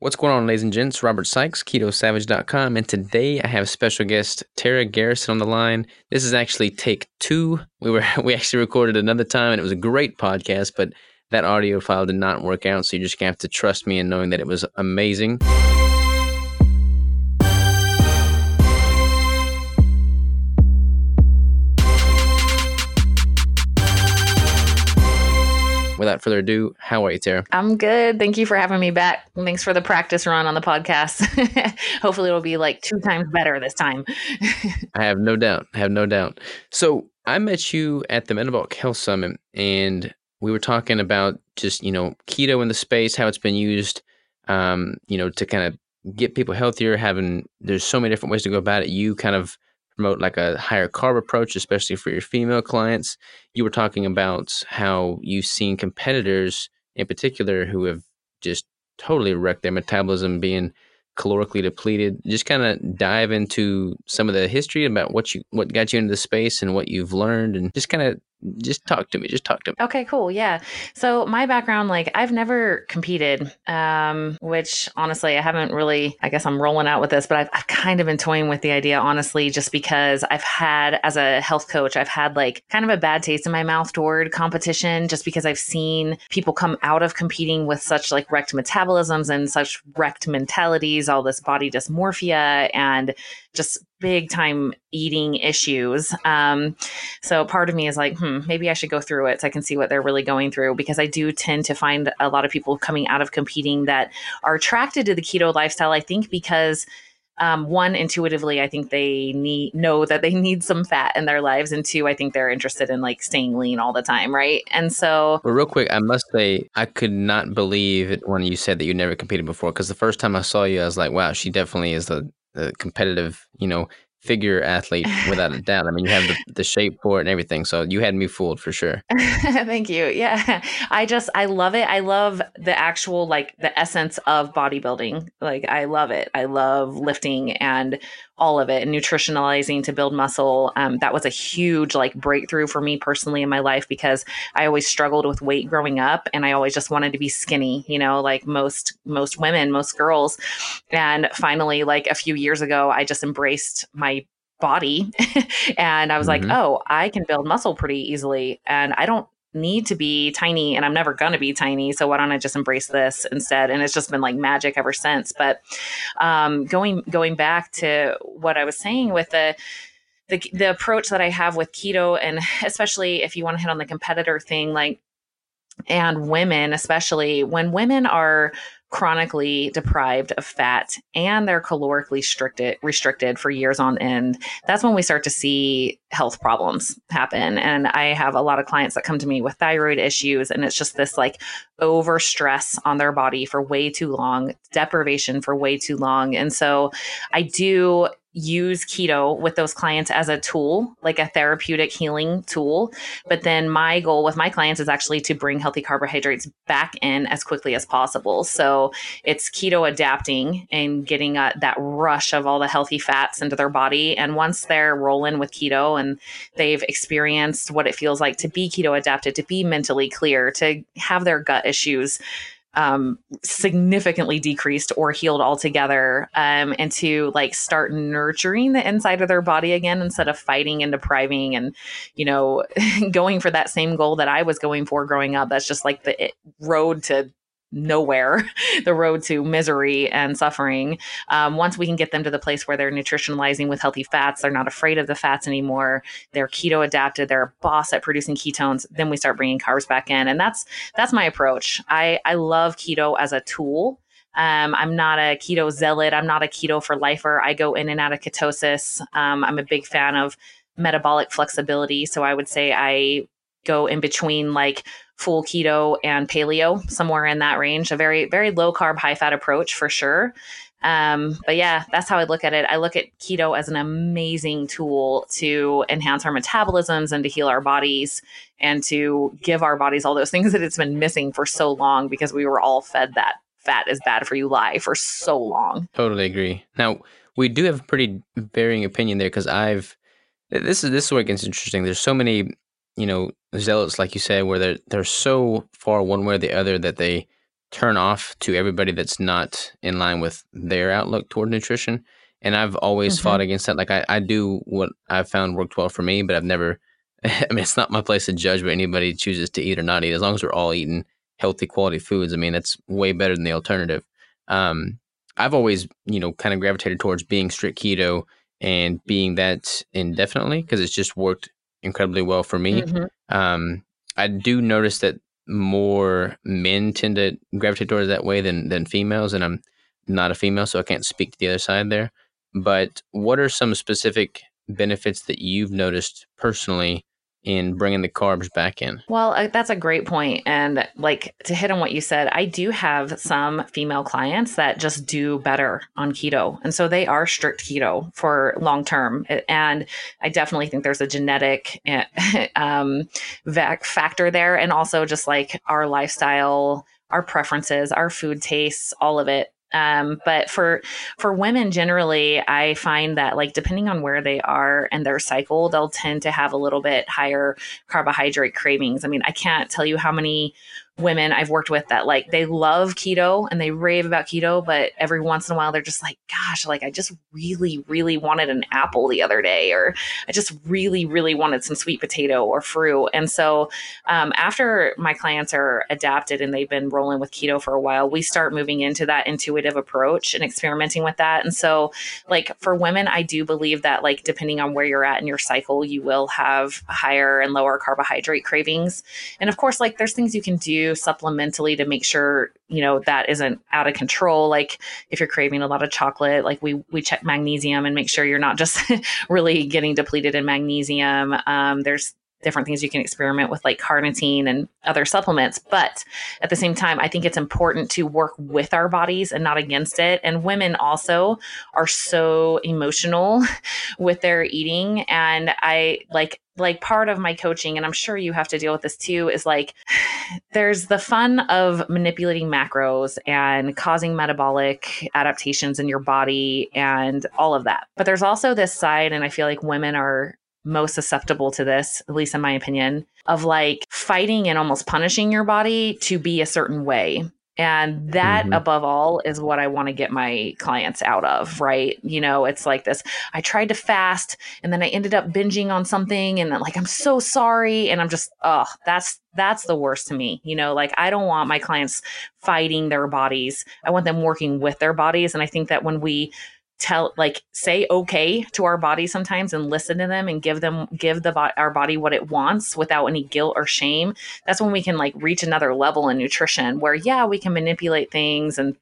What's going on, ladies and gents? Robert Sykes, KetoSavage.com, and today I have special guest Tara Garrison on the line. This is actually take two. We were we actually recorded another time, and it was a great podcast, but that audio file did not work out. So you're just gonna have to trust me in knowing that it was amazing. Without further ado, how are you, Tara? I'm good. Thank you for having me back. Thanks for the practice run on the podcast. Hopefully, it'll be like two times better this time. I have no doubt. I have no doubt. So, I met you at the Metabolic Health Summit, and we were talking about just you know keto in the space, how it's been used, um, you know, to kind of get people healthier. Having there's so many different ways to go about it. You kind of promote like a higher carb approach, especially for your female clients. You were talking about how you've seen competitors in particular who have just totally wrecked their metabolism being calorically depleted. Just kind of dive into some of the history about what you what got you into the space and what you've learned and just kind of just talk to me just talk to me. Okay cool yeah. So my background like i've never competed um which honestly i haven't really i guess i'm rolling out with this but i've, I've kind of been toying with the idea honestly just because i've had as a health coach i've had like kind of a bad taste in my mouth toward competition just because i've seen people come out of competing with such like wrecked metabolisms and such wrecked mentalities all this body dysmorphia and just big time eating issues. Um, so part of me is like, hmm, maybe I should go through it so I can see what they're really going through because I do tend to find a lot of people coming out of competing that are attracted to the keto lifestyle. I think because um, one intuitively i think they need know that they need some fat in their lives and two i think they're interested in like staying lean all the time right and so real quick i must say i could not believe it when you said that you never competed before because the first time i saw you i was like wow she definitely is the the competitive, you know, figure athlete without a doubt. I mean, you have the, the shape for it and everything. So you had me fooled for sure. Thank you. Yeah. I just, I love it. I love the actual, like, the essence of bodybuilding. Like, I love it. I love lifting and all of it and nutritionalizing to build muscle. Um, that was a huge like breakthrough for me personally in my life because I always struggled with weight growing up and I always just wanted to be skinny, you know, like most most women, most girls. And finally, like a few years ago, I just embraced my body and I was mm-hmm. like, oh, I can build muscle pretty easily. And I don't need to be tiny and I'm never going to be tiny. So why don't I just embrace this instead? And it's just been like magic ever since. But um, going going back to what I was saying with the the, the approach that I have with keto, and especially if you want to hit on the competitor thing, like, and women, especially when women are chronically deprived of fat and they're calorically restricted restricted for years on end that's when we start to see health problems happen. And i have a lot of clients that come to me with thyroid issues and it's just this like over stress on their body for way too long deprivation for way too long. And so i do use keto with those clients as a tool, like a therapeutic healing tool. But then my goal with my clients is actually to bring healthy carbohydrates back in as quickly as possible. So it's keto adapting and getting a, that rush of all the healthy fats into their body. And once they're rolling with keto and they've experienced what it feels like to be keto adapted, to be mentally clear, to have their gut issues um, significantly decreased or healed altogether um, and to like start nurturing the inside of their body again instead of fighting and depriving and you know going for that same goal that i was going for growing up. That's just like the road to nowhere, the road to misery and suffering. Um, once we can get them to the place where they're nutritionalizing with healthy fats, they're not afraid of the fats anymore. They're keto adapted. They're a boss at producing ketones. Then we start bringing carbs back in, and that's that's my approach. I I love keto as a tool. Um, I'm not a keto zealot. I'm not a keto for lifer. I go in and out of ketosis. Um, I'm a big fan of metabolic flexibility. So I would say I go in between like full keto and paleo, somewhere in that range. A very, very low carb, high fat approach for sure. Um, but yeah, that's how I look at it. I look at keto as an amazing tool to enhance our metabolisms and to heal our bodies and to give our bodies all those things that it's been missing for so long because we were all fed that fat is bad for you lie for so long. Totally agree. Now, we do have a pretty varying opinion there because I've this is this is where it gets interesting. There's so many you know zealots like you said where they're they're so far one way or the other that they turn off to everybody that's not in line with their outlook toward nutrition. And I've always mm-hmm. fought against that. Like I, I do what I've found worked well for me, but I've never I mean it's not my place to judge what anybody chooses to eat or not eat. As long as we're all eating healthy quality foods, I mean that's way better than the alternative. Um, I've always, you know, kind of gravitated towards being strict keto and being that indefinitely because it's just worked incredibly well for me. Mm-hmm. Um, I do notice that more men tend to gravitate towards that way than than females, and I'm not a female, so I can't speak to the other side there. But what are some specific benefits that you've noticed personally in bringing the carbs back in? Well, uh, that's a great point. And like to hit on what you said, I do have some female clients that just do better on keto. And so they are strict keto for long term. And I definitely think there's a genetic um, factor there. And also just like our lifestyle, our preferences, our food tastes, all of it um, but for for women generally i find that like depending on where they are and their cycle they'll tend to have a little bit higher carbohydrate cravings. I mean i can't tell you how many women I've worked with that like they love keto and they rave about keto, but every once in a while they're just like, gosh, like I just really, really wanted an apple the other day, or I just really, really wanted some sweet potato or fruit. And so um, after my clients are adapted and they've been rolling with keto for a while, we start moving into that intuitive approach and experimenting with that. And so, like for women, I do believe that like depending on where you're at in your cycle, you will have higher and lower carbohydrate cravings. And of course, like there's things you can do supplementally to make sure you know that isn't out of control. Like if you're craving a lot of chocolate like we we check magnesium and make sure you're not just really getting depleted in magnesium. Um, there's different things you can experiment with like carnitine and other supplements. But at the same time i think it's important to work with our bodies and not against it. And women also are so emotional with their eating. And i like like part of my coaching and i'm sure you have to deal with this too is like there's the fun of manipulating macros and causing metabolic adaptations in your body and all of that. But there's also this side and i feel like women are most susceptible to this, at least in my opinion, of like fighting and almost punishing your body to be a certain way. And that mm-hmm. above all is what I want to get my clients out of, right? You know, it's like this I tried to fast and then I ended up binging on something and then like I'm so sorry and I'm just oh, that's that's the worst to me. You know, like I don't want my clients fighting their bodies. I want them working with their bodies and I think that when we tell like say okay to our body sometimes and listen to them and give them give the our body what it wants without any guilt or shame that's when we can like reach another level in nutrition where yeah we can manipulate things and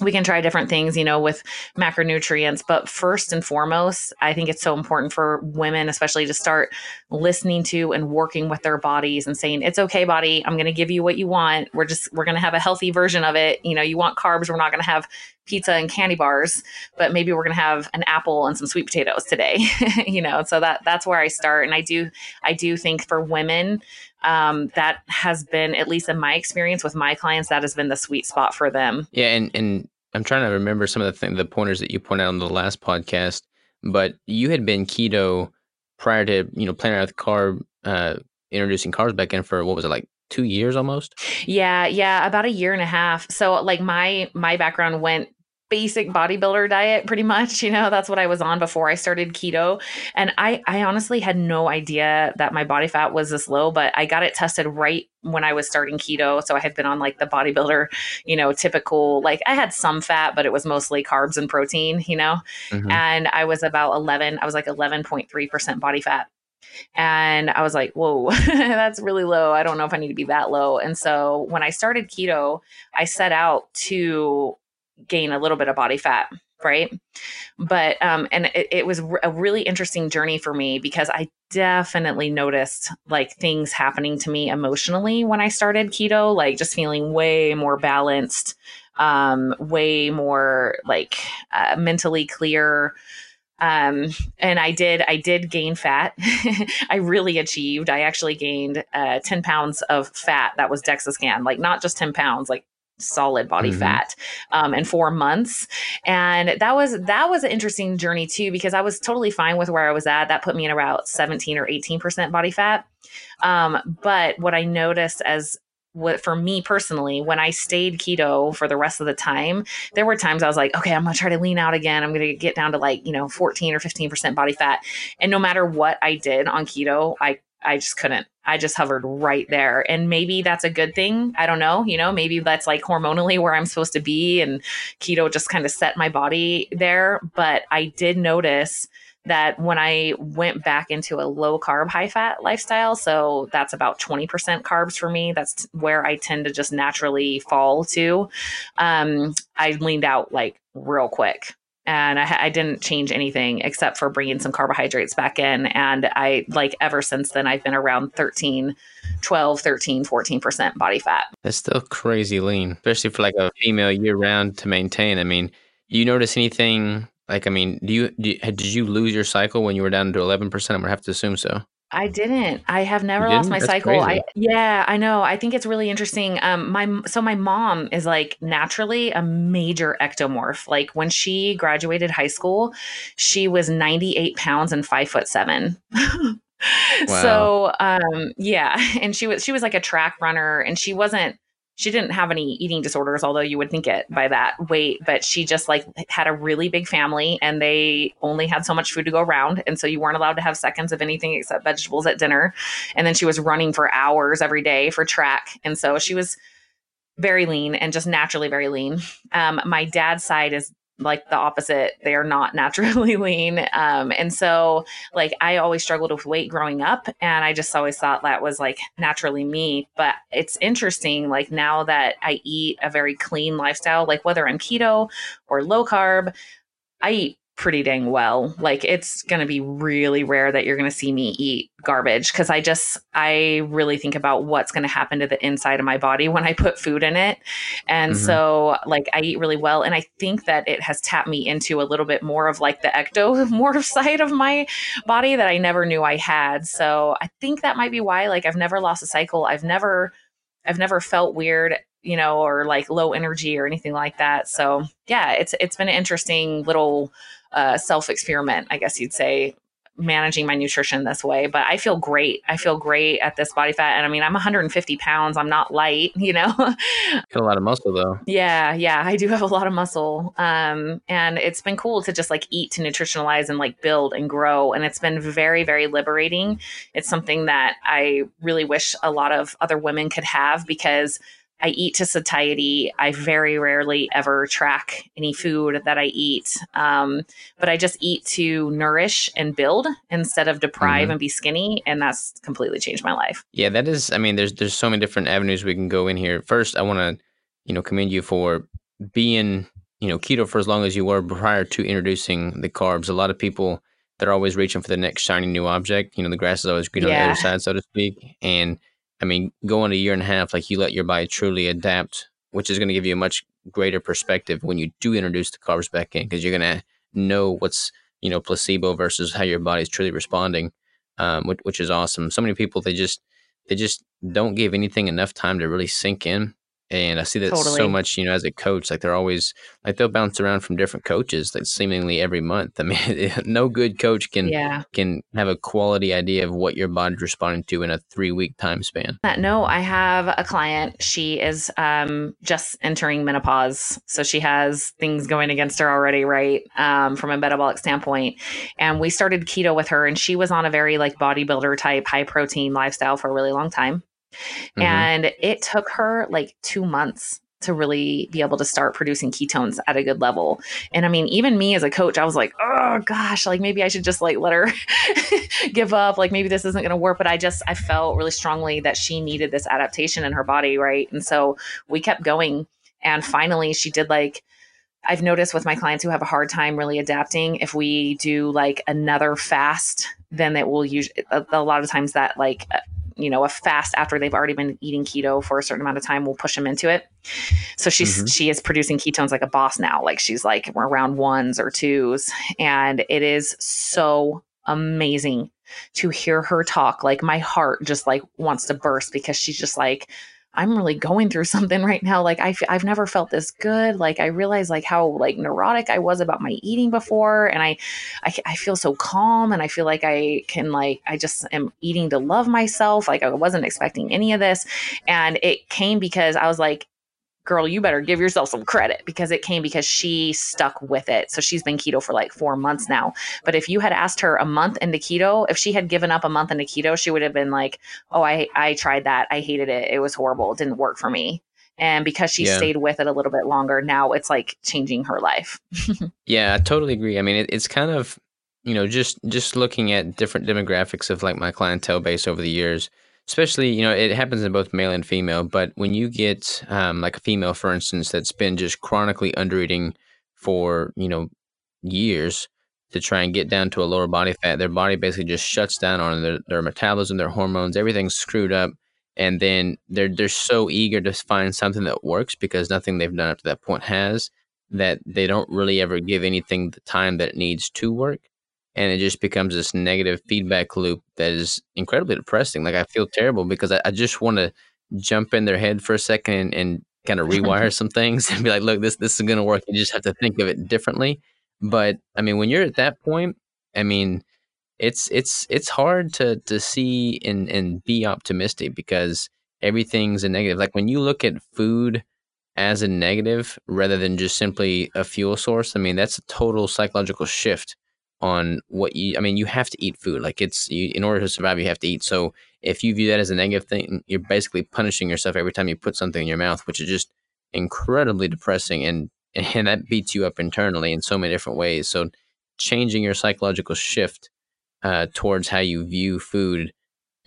we can try different things, you know, with macronutrients. But first and foremost, I think it's so important for women, especially to start listening to and working with their bodies and saying, it's okay, body. I'm going to give you what you want. We're just, we're going to have a healthy version of it. You know, you want carbs. We're not going to have pizza and candy bars, but maybe we're going to have an apple and some sweet potatoes today, you know? So that, that's where I start. And I do, I do think for women, um, that has been, at least in my experience with my clients, that has been the sweet spot for them. Yeah. And, and I'm trying to remember some of the th- the pointers that you pointed out on the last podcast, but you had been keto prior to, you know, playing out the carb, uh, introducing carbs back in for what was it like two years almost yeah yeah about a year and a half so like my my background went basic bodybuilder diet pretty much you know that's what i was on before i started keto and i i honestly had no idea that my body fat was this low but i got it tested right when i was starting keto so i had been on like the bodybuilder you know typical like i had some fat but it was mostly carbs and protein you know mm-hmm. and i was about 11 i was like 11.3% body fat and I was like, whoa, that's really low. I don't know if I need to be that low. And so when I started keto, I set out to gain a little bit of body fat right? But um and it, it, was a really interesting journey for me because i definitely noticed like things happening to me emotionally when i started keto like just feeling way more balanced um way more like uh, mentally clear. Um and i did i did gain fat. I really achieved. I actually gained uh 10 pounds of fat that was dexa scan like not just 10 pounds like solid body mm-hmm. fat um, in four months and that was that was an interesting journey too because i was totally fine with where i was at that put me in about 17 or 18 percent body fat um, but what i noticed as what for me personally, when I stayed keto for the rest of the time, there were times I was like, okay, I'm gonna try to lean out again. I'm gonna get down to like, you know, 14 or 15% body fat. And no matter what I did on keto, I I just couldn't. I just hovered right there. And maybe that's a good thing. I don't know. You know, maybe that's like hormonally where I'm supposed to be. And keto just kind of set my body there. But I did notice that when I went back into a low carb, high fat lifestyle, so that's about 20% carbs for me, that's where I tend to just naturally fall to. Um, I leaned out like real quick and I, I, didn't change anything except for bringing some carbohydrates back in. And i like ever since then i've been around 13 12 13 14% body fat. That's still crazy lean especially for like a female year round to maintain. I mean you notice anything like i mean do you, do you did you lose your cycle when you were down to 11% i'm gonna have to assume so I didn't. I have never lost my That's cycle. Crazy. I yeah, I know. I think it's really interesting. Um my so my mom is like naturally a major ectomorph. Like when she graduated high school, she was 98 pounds and 5 foot 7. wow. So um yeah, and she was she was like a track runner and she wasn't she didn't have any eating disorders, although you would think it by that weight, but she just like had a really big family and they only had so much food to go around. And so you weren't allowed to have seconds of anything except vegetables at dinner. And then she was running for hours every day for track. And so she was very lean and just naturally very lean. Um, my dad's side is like the opposite. They are not naturally lean. Um, and so, like, I always struggled with weight growing up, and I just always thought that was like naturally me. But it's interesting, like, now that I eat a very clean lifestyle, like whether I'm keto or low carb, I eat pretty dang well. Like it's going to be really rare that you're going to see me eat garbage because I just I really think about what's going to happen to the inside of my body when I put food in it. And mm-hmm. so like I eat really well and I think that it has tapped me into a little bit more of like the ectomorph side of my body that I never knew I had. So I think that might be why like I've never lost a cycle. I've never I've never felt weird you know, or like low energy or anything like that. So yeah, it's it's been an interesting little uh, self experiment, I guess you'd say, managing my nutrition this way. But I feel great. I feel great at this body fat. And I mean, I'm 150 pounds. I'm not light, you know? Got a lot of muscle though. Yeah. Yeah. I do have a lot of muscle. Um, and it's been cool to just like eat to nutritionalize and like build and grow. And it's been very, very liberating. It's something that I really wish a lot of other women could have because I eat to satiety. I very rarely ever track any food that I eat, um, but I just eat to nourish and build instead of deprive mm-hmm. and be skinny, and that's completely changed my life. Yeah, that is. I mean, there's there's so many different avenues we can go in here. First, I want to, you know, commend you for being, you know, keto for as long as you were prior to introducing the carbs. A lot of people they're always reaching for the next shiny new object. You know, the grass is always green yeah. on the other side, so to speak, and I mean, going a year and a half, like you let your body truly adapt, which is going to give you a much greater perspective when you do introduce the carbs back in, because you're going to know what's you know placebo versus how your body's truly responding, um, which, which is awesome. So many people they just they just don't give anything enough time to really sink in and I see that totally. so much, you know, as a coach, like they're always like they'll bounce around from different coaches, like seemingly every month. I mean, no good coach can yeah. can have a quality idea of what your body's responding to in a three week time span. No, I have a client. She is um, just entering menopause, so she has things going against her already, right? Um, from a metabolic standpoint, and we started keto with her, and she was on a very like bodybuilder type, high protein lifestyle for a really long time. Mm-hmm. And it took her like two months to really be able to start producing ketones at a good level. And I mean, even me as a coach, I was like, oh gosh, like maybe I should just like let her give up. Like maybe this isn't going to work. But I just, I felt really strongly that she needed this adaptation in her body. Right. And so we kept going. And finally, she did like, I've noticed with my clients who have a hard time really adapting, if we do like another fast, then it will use a, a lot of times that like you know a fast after they've already been eating keto for a certain amount of time will push them into it. So she's mm-hmm. she is producing ketones like a boss now. Like she's like around ones or twos. And it is so amazing to hear her talk. Like my heart just like wants to burst because she's just like I'm really going through something right now. Like I, f- I've never felt this good. Like I realized like how like neurotic I was about my eating before. And I, I, I feel so calm and I feel like I can like, I just am eating to love myself. Like I wasn't expecting any of this. And it came because I was like, girl, you better give yourself some credit because it came because she stuck with it. So she's been keto for like four months now. But if you had asked her a month into keto, if she had given up a month into keto, she would have been like, oh, I, I tried that. I hated it. It was horrible. It didn't work for me. And because she yeah. stayed with it a little bit longer, now it's like changing her life. yeah, I totally agree. I mean, it, it's kind of, you know, just just looking at different demographics of like my clientele base over the years especially you know it happens in both male and female but when you get um, like a female for instance that's been just chronically under eating for you know years to try and get down to a lower body fat their body basically just shuts down on their, their metabolism their hormones everything's screwed up and then they're they're so eager to find something that works because nothing they've done up to that point has that they don't really ever give anything the time that it needs to work and it just becomes this negative feedback loop that is incredibly depressing. Like I feel terrible because I, I just want to jump in their head for a second and, and kind of rewire some things and be like, look, this this is gonna work. You just have to think of it differently. But I mean, when you're at that point, I mean, it's it's it's hard to to see and and be optimistic because everything's a negative. Like when you look at food as a negative rather than just simply a fuel source, I mean, that's a total psychological shift on what you i mean you have to eat food like it's you, in order to survive you have to eat. So if you view that as a negative thing you're basically punishing yourself every time you put something in your mouth which is just incredibly depressing and and that beats you up internally in so many different ways. So changing your psychological shift uh, towards how you view food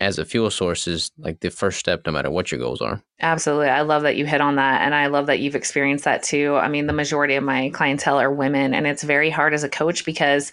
as a fuel source is like the first step no matter what your goals are. Absolutely. I love that you hit on that and i love that you've experienced that too. I mean the majority of my clientele are women and it's very hard as a coach because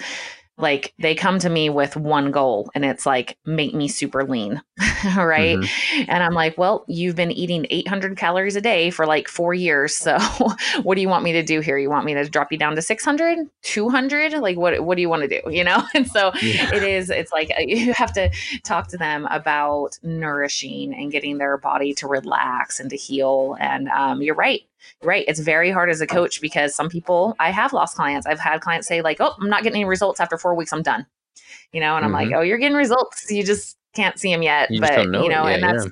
like they come to me with one goal and it's like make me super lean right? Mm-hmm. and i'm like well you've been eating 800 calories a day for like four years so what do you want me to do here? You want me to drop you down to 600 200 like what what do you want to do? You know? And so yeah. it is it's like uh, you have to talk to them about nourishing and getting their body to relax and to heal and um, you're right right it's very hard as a coach because some people i have lost clients i've had clients say like oh i'm not getting any results after four weeks i'm done you know and i'm mm-hmm. like oh you're getting results you just can't see them yet you but know you know and that's yeah.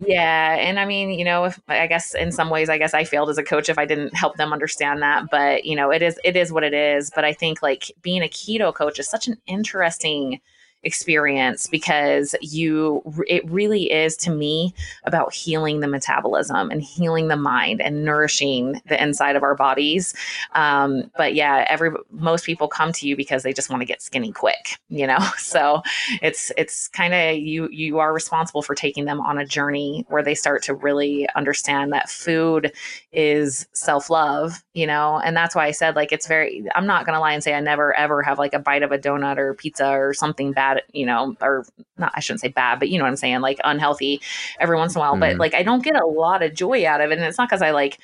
Yeah. And I mean, you know, if I guess in some ways, I guess I failed as a coach if I didn't help them understand that. But, you know, it is, it is what it is. But I think like being a keto coach is such an interesting experience because you it really is to me about healing the metabolism and healing the mind and nourishing the inside of our bodies. Um, but yeah every most people come to you because they just want to get skinny quick you know? So it's it's kind of you you are responsible for taking them on a journey where they start to really understand that food is self-love you know? And that's why i said like it's very i'm not gonna lie and say i never ever have like a bite of a donut or pizza or something bad bad, you know, or not, I shouldn't say bad, but you know what I'm saying, like unhealthy every once in a while. Mm. But like, I don't get a lot of joy out of it. And it's not because I like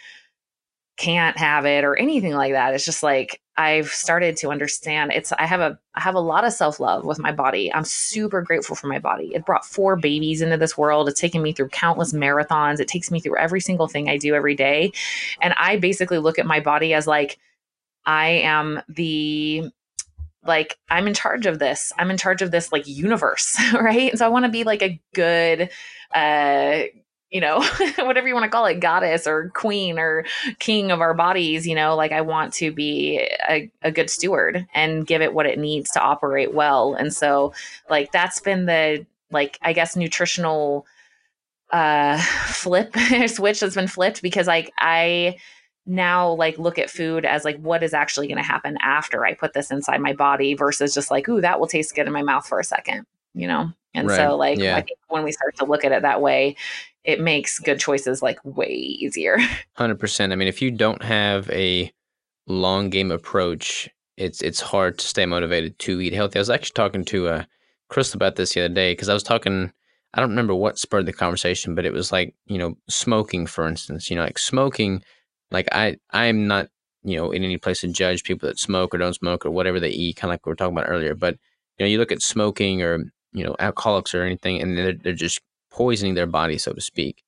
can't have it or anything like that. It's just like, I've started to understand it's, I have a, I have a lot of self love with my body. I'm super grateful for my body. It brought four babies into this world. It's taken me through countless marathons. It takes me through every single thing I do every day. And I basically look at my body as like, I am the like i'm in charge of this. I'm in charge of this like universe right? And so i want to be like a good uh you know whatever you want to call it goddess or queen or king of our bodies you know? Like i want to be a, a good steward and give it what it needs to operate well. And so like that's been the like i guess nutritional uh flip switch that's been flipped because like i now like look at food as like what is actually going to happen after I put this inside my body versus just like ooh that will taste good in my mouth for a second, you know. And right. so like yeah. I think when we start to look at it that way, it makes good choices like way easier. 100%. I mean, if you don't have a long game approach, it's it's hard to stay motivated to eat healthy. I was actually talking to uh Chris about this the other day because I was talking I don't remember what spurred the conversation, but it was like, you know, smoking, for instance. You know, like smoking like I I'm not you know in any place to judge people that smoke or don't smoke or whatever they eat, kind of like we were talking about earlier. But you know, you look at smoking or you know alcoholics or anything, and they're they're just poisoning their body, so to speak.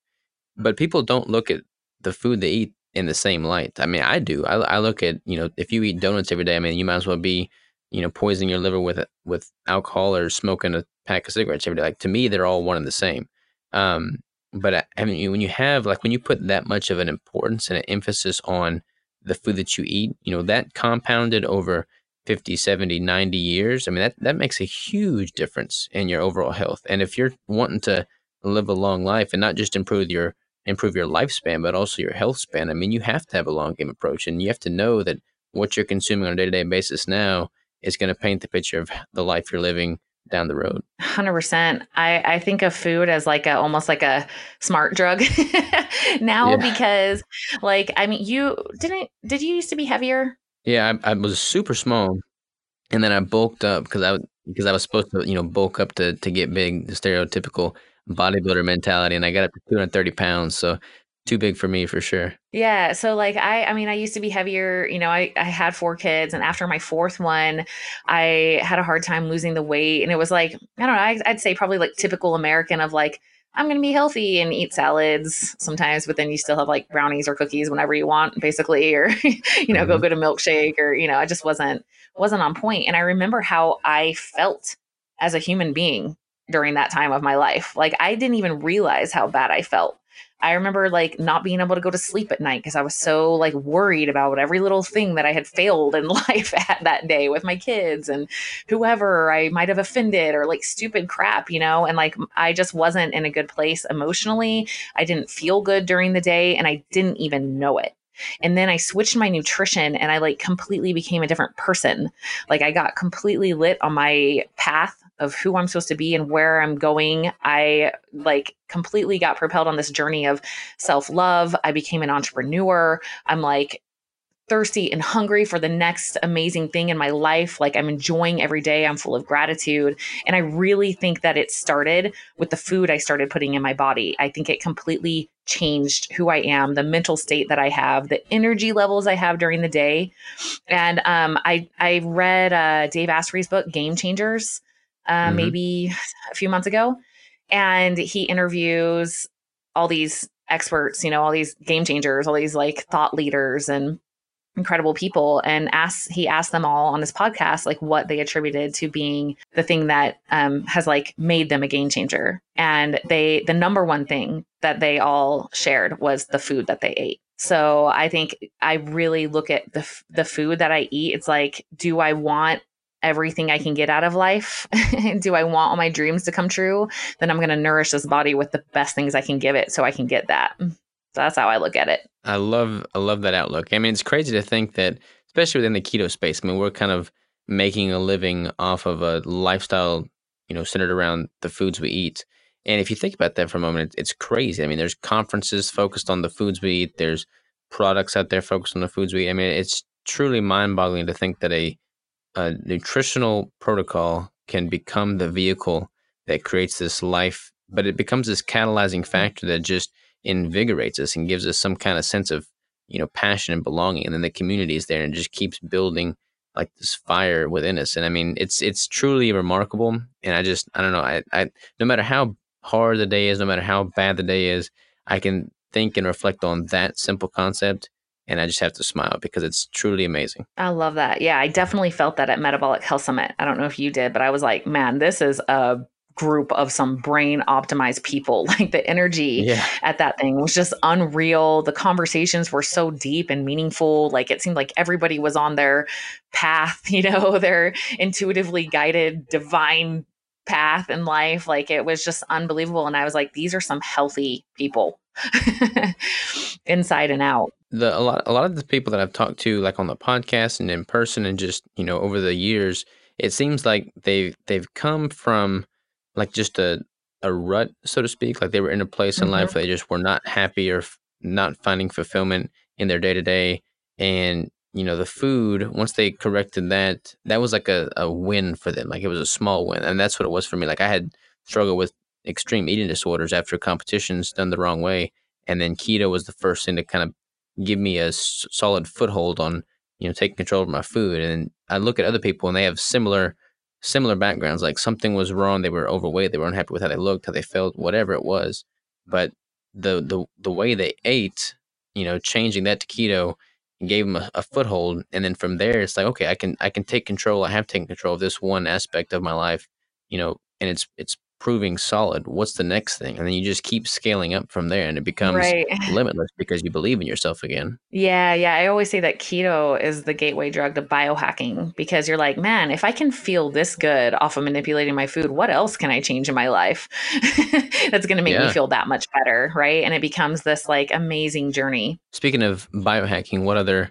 but people don't look at the food they eat in the same light. I mean, I do. I, I look at you know if you eat donuts every day, I mean, you might as well be you know poisoning your liver with with alcohol or smoking a pack of cigarettes every day. Like to me, they're all one and the same. Um, but I, I mean, when you have like when you put that much of an importance and an emphasis on the food that you eat, you know, that compounded over 50, 70, 90 years, I mean, that, that makes a huge difference in your overall health. And if you're wanting to live a long life and not just improve your improve your lifespan, but also your health span, I mean, you have to have a long game approach and you have to know that what you're consuming on a day to day basis now is going to paint the picture of the life you're living down the road. 100%. I, I think of food as like a almost like a smart drug now yeah. because like I mean you didn't did you used to be heavier? Yeah, I, I was super small and then I bulked up because I because I was supposed to, you know, bulk up to to get big, the stereotypical bodybuilder mentality and I got up to 230 pounds. So too big for me for sure. Yeah. So like I I mean I used to be heavier, you know, I, I had four kids and after my fourth one, I had a hard time losing the weight. And it was like, I don't know, I, I'd say probably like typical American of like, I'm going to be healthy and eat salads sometimes, but then you still have like brownies or cookies whenever you want, basically, or you know, mm-hmm. go get a milkshake, or you know, I just wasn't wasn't on point. And I remember how I felt as a human being during that time of my life. Like I didn't even realize how bad I felt. I remember like not being able to go to sleep at night because I was so like worried about every little thing that I had failed in life at that day with my kids and whoever I might have offended or like stupid crap, you know? And like I just wasn't in a good place emotionally. I didn't feel good during the day and I didn't even know it. And then I switched my nutrition and I like completely became a different person. Like I got completely lit on my path of who I'm supposed to be and where I'm going. I like completely got propelled on this journey of self love. I became an entrepreneur. I'm like thirsty and hungry for the next amazing thing in my life. Like I'm enjoying every day. I'm full of gratitude. And I really think that it started with the food I started putting in my body. I think it completely changed who I am, the mental state that I have, the energy levels I have during the day. And um, I I read uh, Dave Asprey's book Game Changers uh, mm-hmm. maybe a few months ago, and he interviews all these experts, you know, all these game changers, all these like thought leaders and incredible people and asked he asked them all on his podcast like what they attributed to being the thing that um, has like made them a game changer. And they the number one thing that they all shared was the food that they ate. So i think i really look at the the food that i eat. It's like do i want everything I can get out of life? Do I want all my dreams to come true? Then I'm going to nourish this body with the best things I can give it so I can get that. So that's how I look at it. I love I love that outlook. I mean, it's crazy to think that especially within the keto space, I mean, we're kind of making a living off of a lifestyle, you know, centered around the foods we eat. And if you think about that for a moment, it's crazy. I mean, there's conferences focused on the foods we eat. There's products out there focused on the foods we eat. I mean, it's truly mind-boggling to think that a a nutritional protocol can become the vehicle that creates this life, but it becomes this catalyzing mm. factor that just invigorates us and gives us some kind of sense of you know passion and belonging, and then the community is there and just keeps building like this fire within us. And I mean, it's it's truly remarkable. And I just I don't know. I, I no matter how hard the day is, no matter how bad the day is, I can think and reflect on that simple concept and I just have to smile because it's truly amazing. I love that. Yeah, I definitely felt that at Metabolic Health Summit. I don't know if you did, but I was like, man, this is a group of some brain optimized people. Like the energy yeah. at that thing was just unreal. The conversations were so deep and meaningful. Like it seemed like everybody was on their path, you know, their intuitively guided divine path in life. Like it was just unbelievable. And I was like, these are some healthy people inside and out the a lot a lot of the people that I've talked to like on the podcast and in person and just you know over the years it seems like they've they've come from like just a a rut so to speak. Like they were in a place in mm-hmm. life they just were not happy or f- not finding fulfillment in their day to day and you know the food once they corrected that that was like a, a win for them. Like it was a small win and that's what it was for me. Like I had struggled with extreme eating disorders after competitions done the wrong way and then keto was the first thing to kind of give me a s- solid foothold on you know taking control of my food and i look at other people and they have similar similar backgrounds like something was wrong they were overweight they were unhappy with how they looked how they felt whatever it was but the the the way they ate, you know, changing that to keto gave them a, a, foothold and then from there it's like okay i can i can take control i have taken control of this one aspect of my life you know and it's it's proving solid what's the next thing? And then you just keep scaling up from there and it becomes right. limitless because you believe in yourself again. Yeah yeah i always say that keto is the gateway drug to biohacking because you're like man if i can feel this good off of manipulating my food what else can i change in my life? That's going to make yeah. me feel that much better right? And it becomes this like amazing journey. Speaking of biohacking what other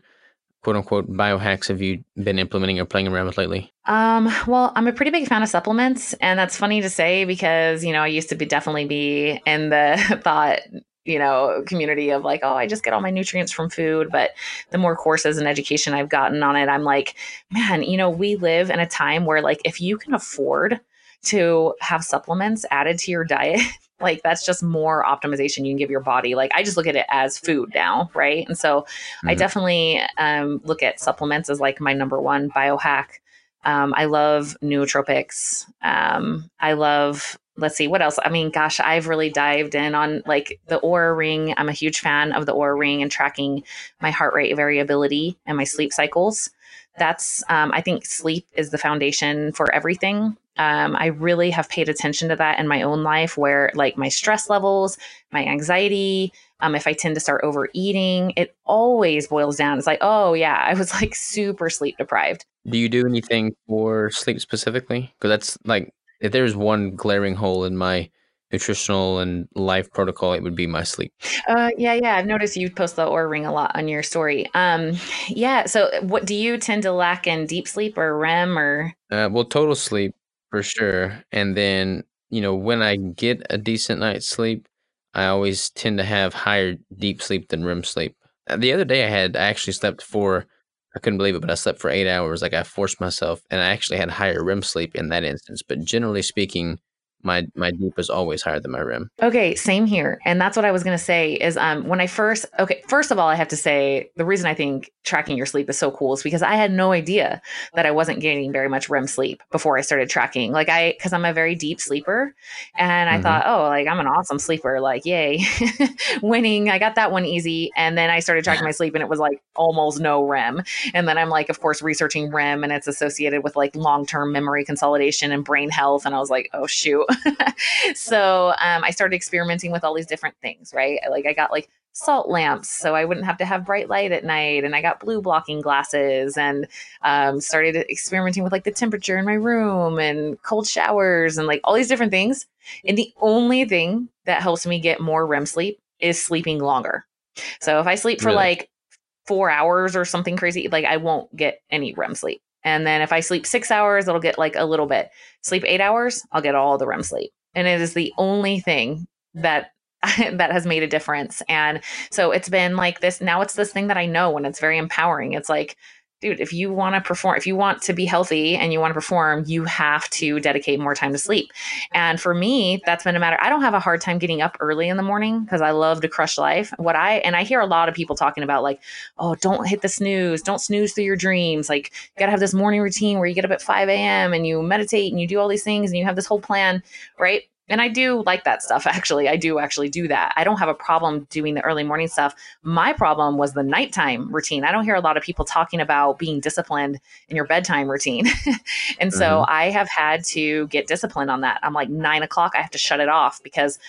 quote unquote biohacks have you been implementing or playing around with lately? Um, well, I'm a pretty big fan of supplements, and that's funny to say because you know I used to be definitely be in the thought you know community of like oh i just get all my nutrients from food but the more courses and education i've gotten on it i'm like man you know we live in a time where like if you can afford to have supplements added to your diet like that's just more optimization you can give your body. Like i just look at it as food now right? And so mm-hmm. i definitely um, look at supplements as like my number one biohack. Um, i love nootropics. Um, i love let's see what else? I mean gosh i've really dived in on like the Oura ring. I'm a huge fan of the Oura ring and tracking my heart rate variability and my sleep cycles. That's um, i think sleep is the foundation for everything um, I really have paid attention to that in my own life where, like, my stress levels, my anxiety, um, if I tend to start overeating, it always boils down. It's like, oh, yeah, I was like super sleep deprived. Do you do anything for sleep specifically? Because that's like, if there's one glaring hole in my nutritional and life protocol, it would be my sleep. Uh, yeah, yeah. I've noticed you post the Oura ring a lot on your story. Um, yeah. So, what do you tend to lack in deep sleep or REM or? Uh, well, total sleep for sure. And then, you know, when I get a decent night's sleep, I always tend to have higher deep sleep than REM sleep. Uh, the other day I had I actually slept for I couldn't believe it, but I slept for eight hours. Like I forced myself, and I actually had higher REM sleep in that instance. But generally speaking, my my deep is always higher than my REM. Okay, same here. And that's what I was going to say is um when I first okay, first of all I have to say the reason I think tracking your sleep is so cool is because I had no idea that I wasn't getting very much REM sleep before I started tracking. Like I cuz I'm a very deep sleeper and I mm-hmm. thought, "Oh, like I'm an awesome sleeper, like yay. Winning. I got that one easy." And then I started tracking my sleep and it was like almost no REM. And then I'm like of course researching REM and it's associated with like long-term memory consolidation and brain health and I was like, "Oh shoot." so um, I started experimenting with all these different things, right? Like I got like salt lamps so I wouldn't have to have bright light at night. And I got blue blocking glasses and um, started experimenting with like the temperature in my room and cold showers and like all these different things. And the only thing that helps me get more REM sleep is sleeping longer. So if I sleep for really? like four hours or something crazy, like I won't get any REM sleep. And then if I sleep six hours, it'll get like a little bit. Sleep eight hours, I'll get all the REM sleep. And it is the only thing that that has made a difference. And so it's been like this. Now it's this thing that I know and it's very empowering. It's like, dude, if you want to perform, if you want to be healthy and you want to perform, you have to dedicate more time to sleep. And for me, that's been a matter. I don't have a hard time getting up early in the morning because I love to crush life. What I, and I hear a lot of people talking about like, oh, don't hit the snooze, don't snooze through your dreams. Like, you got to have this morning routine where you get up at 5 a.m. and you meditate and you do all these things and you have this whole plan, right? And I do like that stuff actually. I do actually do that. I don't have a problem doing the early morning stuff. My problem was the nighttime routine. I don't hear a lot of people talking about being disciplined in your bedtime routine. and so mm-hmm. I have had to get disciplined on that. I'm like nine o'clock, I have to shut it off because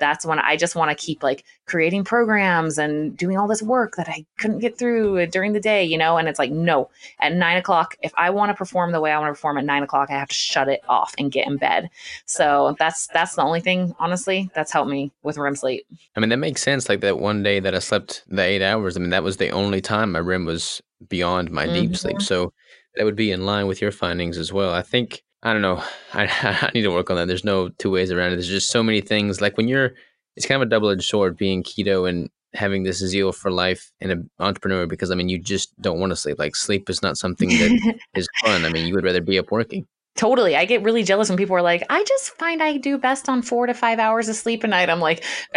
that's when I just want to keep like creating programs and doing all this work that I couldn't get through during the day, you know? And it's like, no, at nine o'clock, if I want to perform the way I want to perform at nine o'clock, I have to shut it off and get in bed. So that's, that's the only thing, honestly, that's helped me with REM sleep. I mean, that makes sense. Like that one day that I slept the eight hours, I mean, that was the only time my REM was beyond my mm-hmm. deep sleep. Mm-hmm. So that would be in line with your findings as well. I think, I don't know, I, I need to work on that. There's no two ways around it. There's just so many things. Like when you're, it's kind of a double edged sword being keto and having this zeal for life and an entrepreneur because I mean you just don't want to sleep. Like sleep is not something that is fun. I mean you would rather be up working. Totally. I get really jealous when people are like, I just find I do best on four to five hours of sleep a night. I'm like,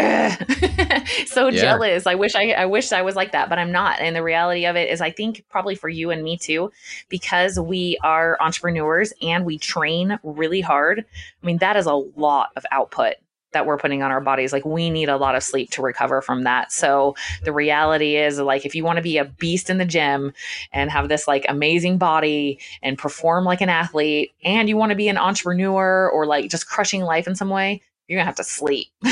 so yeah. jealous. I wish I I wish I was like that, but I'm not. And the reality of it is I think probably for you and me too, because we are entrepreneurs and we train really hard. I mean, that is a lot of output that we're putting on our bodies. Like we need a lot of sleep to recover from that. So the reality is like if you want to be a beast in the gym and have this like amazing body and perform like an athlete and you want to be an entrepreneur or like just crushing life in some way, you're gonna have to sleep.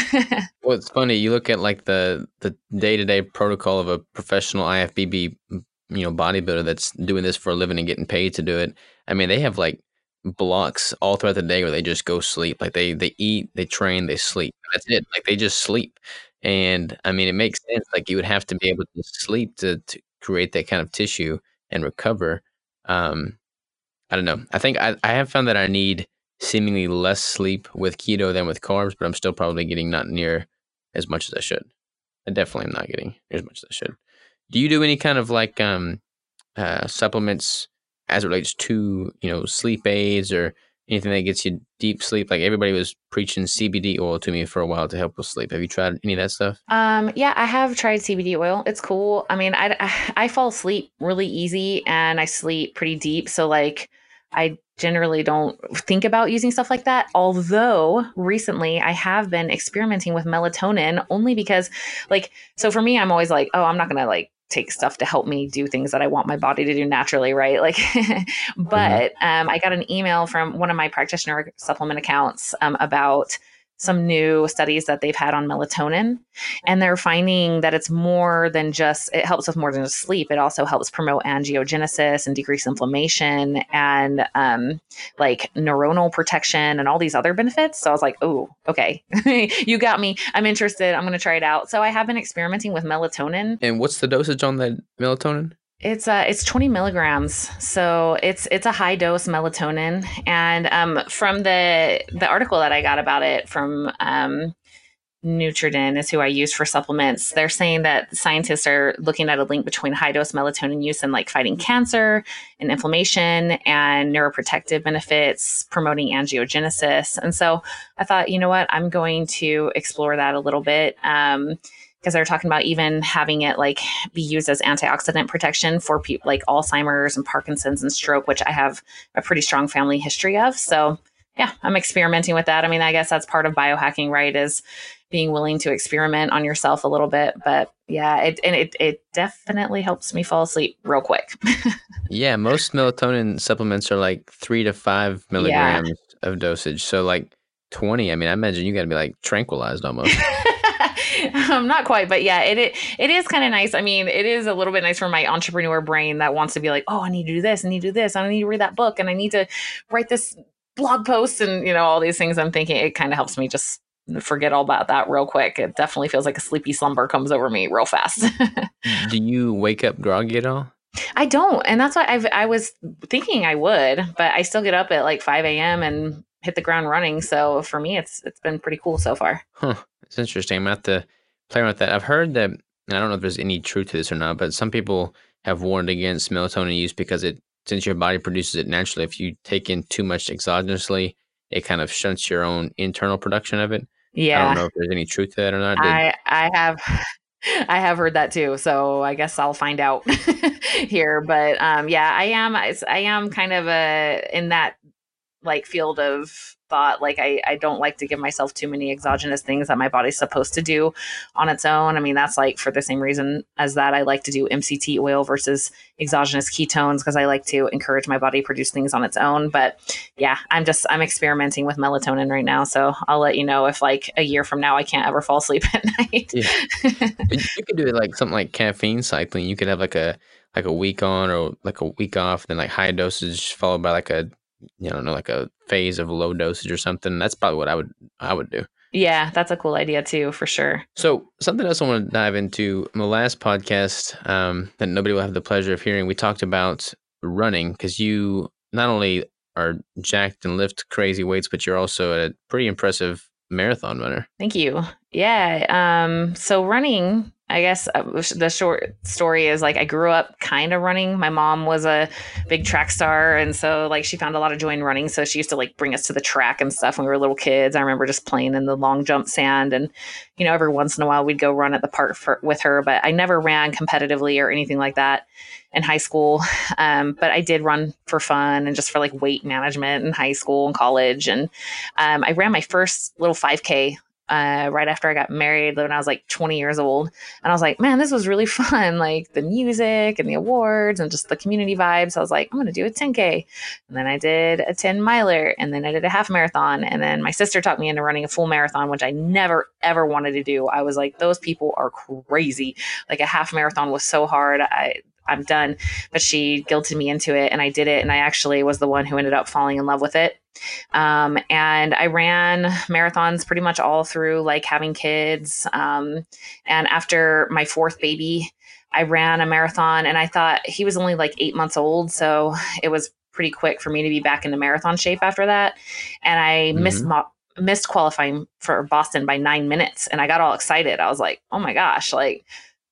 well, it's funny. You look at like the the day to day protocol of a professional IFBB, you know, bodybuilder that's doing this for a living and getting paid to do it. I mean, they have like blocks all throughout the day where they just go sleep. Like they they eat, they train, they sleep. That's it. Like they just sleep. And I mean, it makes sense. Like you would have to be able to sleep to, to create that kind of tissue and recover. Um, I don't know. I think I, I have found that I need seemingly less sleep with keto than with carbs, but I'm still probably getting not near as much as I should. I definitely am not getting as much as I should. Do you do any kind of like um, uh, supplements as it relates to you know sleep aids or anything that gets you deep sleep? Like everybody was preaching CBD oil to me for a while to help with sleep. Have you tried any of that stuff? Um, yeah, I have tried CBD oil. It's cool. I mean, I, I, I fall asleep really easy and I sleep pretty deep. So like, I generally don't think about using stuff like that. Although recently I have been experimenting with melatonin only because, like, so for me, I'm always like, oh, I'm not going to like take stuff to help me do things that I want my body to do naturally, right? Like, mm-hmm. but um, I got an email from one of my practitioner supplement accounts um, about some new studies that they've had on melatonin and they're finding that it's more than just it helps with more than just sleep. It also helps promote angiogenesis and decrease inflammation and um, like neuronal protection and all these other benefits. So i was like oh okay. You got me. I'm interested. I'm going to try it out. So i have been experimenting with melatonin. And what's the dosage on that melatonin it's uh it's 20 milligrams, so it's it's a high dose melatonin. And um, from the the article that I got about it from um, Nutri-Dyn is who I use for supplements. They're saying that scientists are looking at a link between high dose melatonin use and like fighting cancer and inflammation and neuroprotective benefits, promoting angiogenesis. And so I thought, you know what, I'm going to explore that a little bit. Um, because they're talking about even having it like be used as antioxidant protection for people like Alzheimer's and Parkinson's and stroke, which I have a pretty strong family history of. So yeah, I'm experimenting with that. I mean, I guess that's part of biohacking, right? Is being willing to experiment on yourself a little bit. But yeah, it and it it definitely helps me fall asleep real quick. yeah, most melatonin supplements are like three to five milligrams yeah. of dosage. So like twenty. I mean, I imagine you got to be like tranquilized almost. um, not quite, but yeah, it it, it is kind of nice. I mean, it is a little bit nice for my entrepreneur brain that wants to be like, oh, I need to do this, I need to do this, I need to read that book, and I need to write this blog post, and you know all these things. I'm thinking it kind of helps me just forget all about that real quick. It definitely feels like a sleepy slumber comes over me real fast. do you wake up groggy at all? I don't, and that's why I've, I was thinking I would, but I still get up at like 5 a.m. and hit the ground running. So for me, it's it's been pretty cool so far. Huh. It's interesting. I'm gonna have to play around with that. I've heard that, and I don't know if there's any truth to this or not, but some people have warned against melatonin use because it, since your body produces it naturally, if you take in too much exogenously, it kind of shunts your own internal production of it. Yeah. I don't know if there's any truth to that or not. Did, I I have. I have heard that too, so I guess I'll find out here. But um, yeah, I am. I, I am kind of a in that like field of thought like I, I don't like to give myself too many exogenous things that my body's supposed to do on its own. I mean that's like for the same reason as that i like to do mct oil versus exogenous ketones because i like to encourage my body produce things on its own. But yeah i'm just i'm experimenting with melatonin right now so i'll let you know if like a year from now i can't ever fall asleep at night. Yeah. you could do like something like caffeine cycling. You could have like a like a week on or like a week off then like high dosage followed by like a you know, like a phase of low dosage or something. That's probably what I would I would do. Yeah, that's a cool idea too, for sure. So something else I want to dive into. In the last podcast um, that nobody will have the pleasure of hearing, we talked about running because you not only are jacked and lift crazy weights, but you're also a pretty impressive marathon runner. Thank you. Yeah. Um, so running I guess uh, the short story is like I grew up kind of running. My mom was a big track star, and so like she found a lot of joy in running. So she used to like bring us to the track and stuff when we were little kids. I remember just playing in the long jump sand, and you know every once in a while we'd go run at the park for, with her. But I never ran competitively or anything like that in high school. Um, but I did run for fun and just for like weight management in high school and college. And um, I ran my first little 5K uh, right after I got married when I was like 20 years old. And I was like, man, this was really fun. Like the music and the awards and just the community vibes. I was like, I'm going to do a 10K. And then I did a 10 miler and then I did a half marathon. And then my sister talked me into running a full marathon, which I never, ever wanted to do. I was like, those people are crazy. Like a half marathon was so hard. I, I'm done. But she guilted me into it and I did it. And I actually was the one who ended up falling in love with it. Um, and I ran marathons pretty much all through like having kids. Um, and after my fourth baby, I ran a marathon and I thought he was only like eight months old. So it was pretty quick for me to be back into marathon shape after that. And I mm-hmm. missed mo- missed qualifying for Boston by nine minutes. And I got all excited. I was like, oh my gosh, like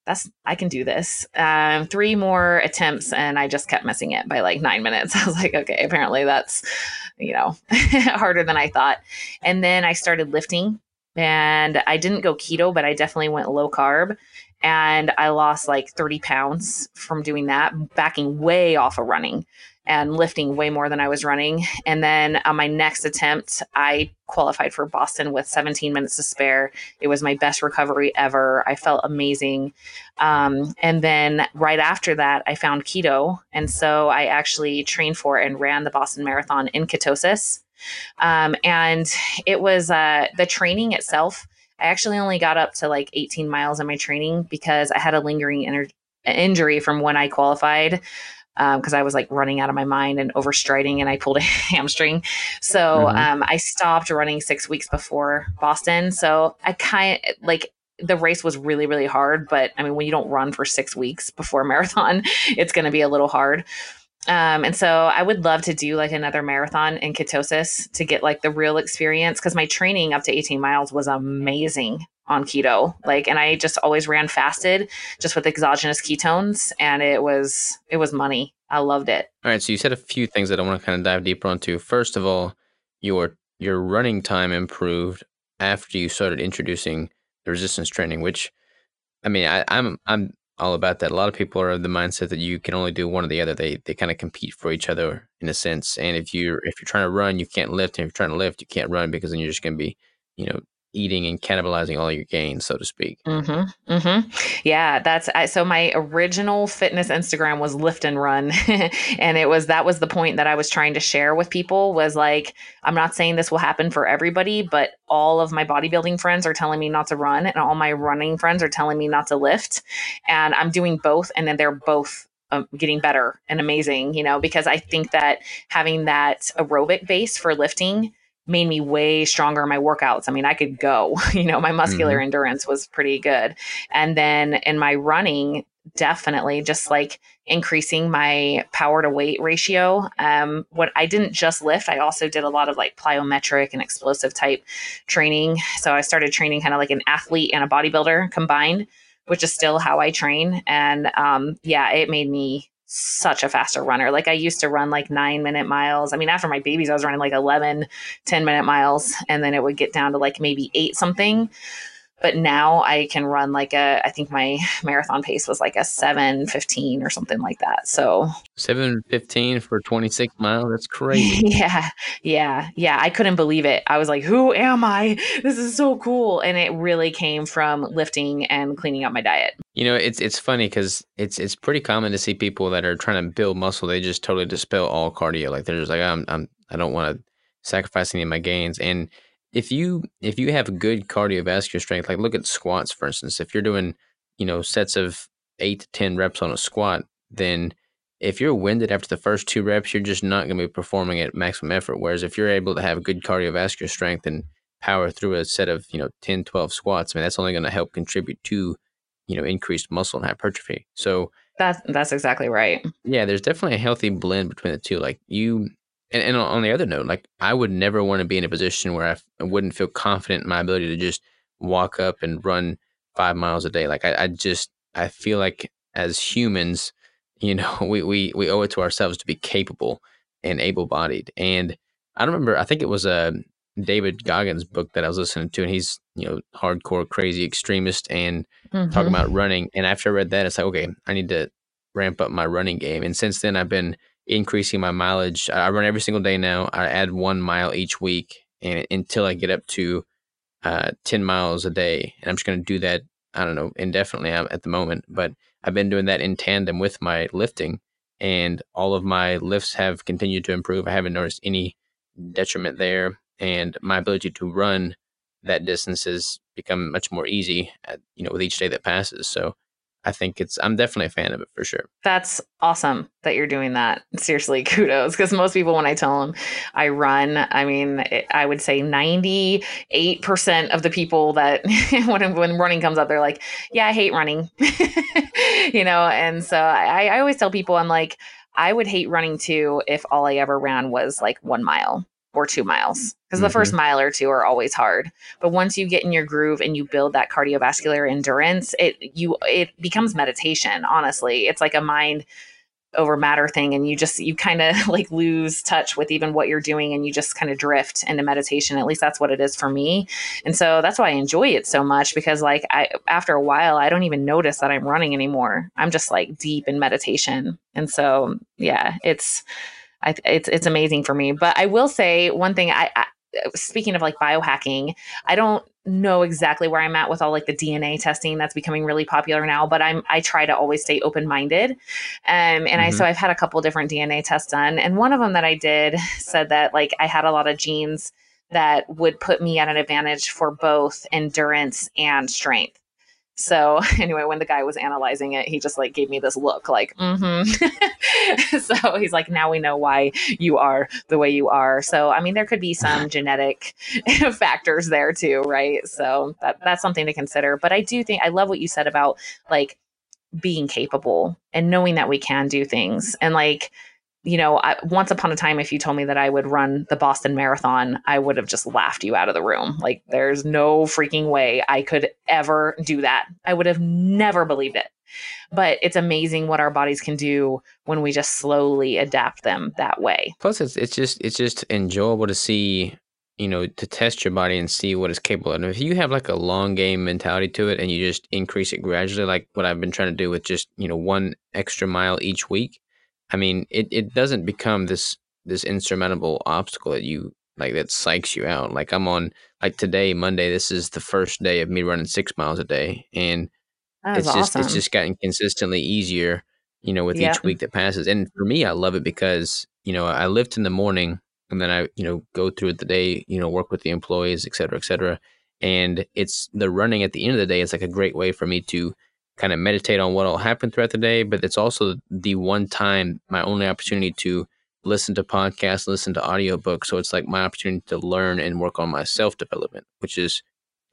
that's I can do this. Um, three more attempts, and I just kept missing it by like nine minutes. I was like, okay, apparently that's you know harder than I thought. And then I started lifting, and I didn't go keto, but I definitely went low carb, and I lost like thirty pounds from doing that, backing way off of running and lifting way more than I was running. And then on my next attempt, I qualified for Boston with 17 minutes to spare. It was my best recovery ever. I felt amazing. Um, and then right after that, I found keto. And so I actually trained for and ran the Boston Marathon in ketosis. Um, and it was uh, the training itself. I actually only got up to like 18 miles in my training because I had a lingering injury from when I qualified because um, I was like running out of my mind and overstriding and I pulled a hamstring. So mm-hmm. um, I stopped running six weeks before Boston. So I kind of like the race was really, really hard. But I mean, when you don't run for six weeks before a marathon, it's going to be a little hard. Um, and so I would love to do like another marathon in ketosis to get like the real experience because my training up to 18 miles was amazing on keto. Like, and I just always ran fasted just with exogenous ketones, and it was it was money. I loved it. All right, so you said a few things that I want to kind of dive deeper onto. First of all, your your running time improved after you started introducing the resistance training, which I mean, I, I'm I'm all about that. A lot of people are of the mindset that you can only do one or the other. They they kind of compete for each other in a sense. And if you're if you're trying to run, you can't lift. And if you're trying to lift, you can't run because then you're just going to be, you know, eating and cannibalizing all your gains, so to speak. Mm-hmm. Mm-hmm. Yeah, that's so. My original fitness Instagram was lift and run, and it was that was the point that I was trying to share with people was like, I'm not saying this will happen for everybody, but all of my bodybuilding friends are telling me not to run, and all my running friends are telling me not to lift, and I'm doing both, and then they're both um, getting better and amazing, you know, because I think that having that aerobic base for lifting made me way stronger in my workouts. I mean, I could go, you know, my muscular mm-hmm. endurance was pretty good. And then in my running, definitely just like increasing my power to weight ratio. Um, what I didn't just lift, I also did a lot of like plyometric and explosive type training. So I started training kind of like an athlete and a bodybuilder combined, which is still how I train. And um, yeah, it made me such a faster runner. Like I used to run like nine minute miles. I mean, after my babies, I was running like 11, 10 minute miles, and then it would get down to like maybe eight something but now I can run like a I think my marathon pace was like a 715 or something like that. So 715 for 26 miles, that's crazy. yeah. Yeah. Yeah, I couldn't believe it. I was like, "Who am I? This is so cool." And it really came from lifting and cleaning up my diet. You know, it's it's funny cuz it's it's pretty common to see people that are trying to build muscle, they just totally dispel all cardio. Like they're just like, "I'm I'm I don't want to sacrifice any of my gains." And if you if you have good cardiovascular strength, like look at squats for instance, if you're doing you know sets of eight to ten reps on a squat, then if you're winded after the first two reps, you're just not going to be performing at maximum effort. Whereas if you're able to have good cardiovascular strength and power through a set of you know 10 12 squats i mean that's only going to help contribute to you know increased muscle and hypertrophy. So that's that's exactly right. Yeah there's definitely a healthy blend between the two. Like you and, and on the other note, like I would never want to be in a position where I f- I wouldn't feel confident in my ability to just walk up and run five miles a day. Like I, I just I feel like as humans, you know, we, we we owe it to ourselves to be capable and able bodied. And I remember, I think it was a uh, David Goggins book that I was listening to, and he's you know hardcore crazy extremist and mm-hmm. talking about running. And after I read that, it's like okay, I need to ramp up my running game. And since then, I've been increasing my mileage. I run every single day now. I add one mile each week, and until I get up to uh, 10 miles a day. And I'm just going to do that, I don't know, indefinitely at the moment. But I've been doing that in tandem with my lifting, and all of my lifts have continued to improve. I haven't noticed any detriment there. And my ability to run that distance has become much more easy, at, you know, with each day that passes. So I think it's I'm definitely a fan of it for sure. That's awesome that you're doing that. Seriously, kudos because most people when I tell them I run, I mean, it, I would say 98% of the people that when when running comes up they're like, "Yeah, I hate running." you know, and so I I always tell people I'm like I would hate running too if all I ever ran was like 1 mile or two miles because mm-hmm. the first mm-hmm. mile or two are always hard. But once you get in your groove and you build that cardiovascular endurance it you it becomes meditation honestly. It's like a mind over matter thing and you just you kind of like lose touch with even what you're doing and you just kind of drift into meditation. At least that's what it is for me. And so that's why i enjoy it so much because like i after a while i don't even notice that i'm running anymore. I'm just like deep in meditation. And so yeah it's I, it's it's amazing for me. But I will say one thing. I, I speaking of like biohacking, I don't know exactly where I'm at with all like the DNA testing that's becoming really popular now, but I'm I try to always stay open minded. Um, and mm-hmm. I so I've had a couple different DNA tests done, and one of them that I did said that like I had a lot of genes that would put me at an advantage for both endurance and strength. So anyway, when the guy was analyzing it, he just like gave me this look like, mm-hmm. so he's like, now we know why you are the way you are. So I mean, there could be some genetic factors there too, right? So that that's something to consider. But I do think I love what you said about like being capable and knowing that we can do things and like you know, I, once upon a time, if you told me that I would run the Boston Marathon, I would have just laughed you out of the room. Like, there's no freaking way I could ever do that. I would have never believed it. But it's amazing what our bodies can do when we just slowly adapt them that way. Plus, it's it's just it's just enjoyable to see you know, to test your body and see what it's capable of. And if you have like a long game mentality to it and you just increase it gradually, like what I've been trying to do with just, you know, one extra mile each week, I mean, it, it doesn't become this this insurmountable obstacle that you like that psychs you out. Like I'm on like today, Monday, this is the first day of me running six miles a day. And it's just awesome. it's just gotten consistently easier, you know, with yep. each week that passes. And for me, I love it because, you know, I lift in the morning and then I, you know, go through the day, you know, work with the employees, et cetera, et cetera. And it's the running at the end of the day, it's like a great way for me to kind of meditate on what will happen throughout the day, but it's also the one time, my only opportunity to listen to podcasts, listen to audiobooks. So it's like my opportunity to learn and work on my self development, which is,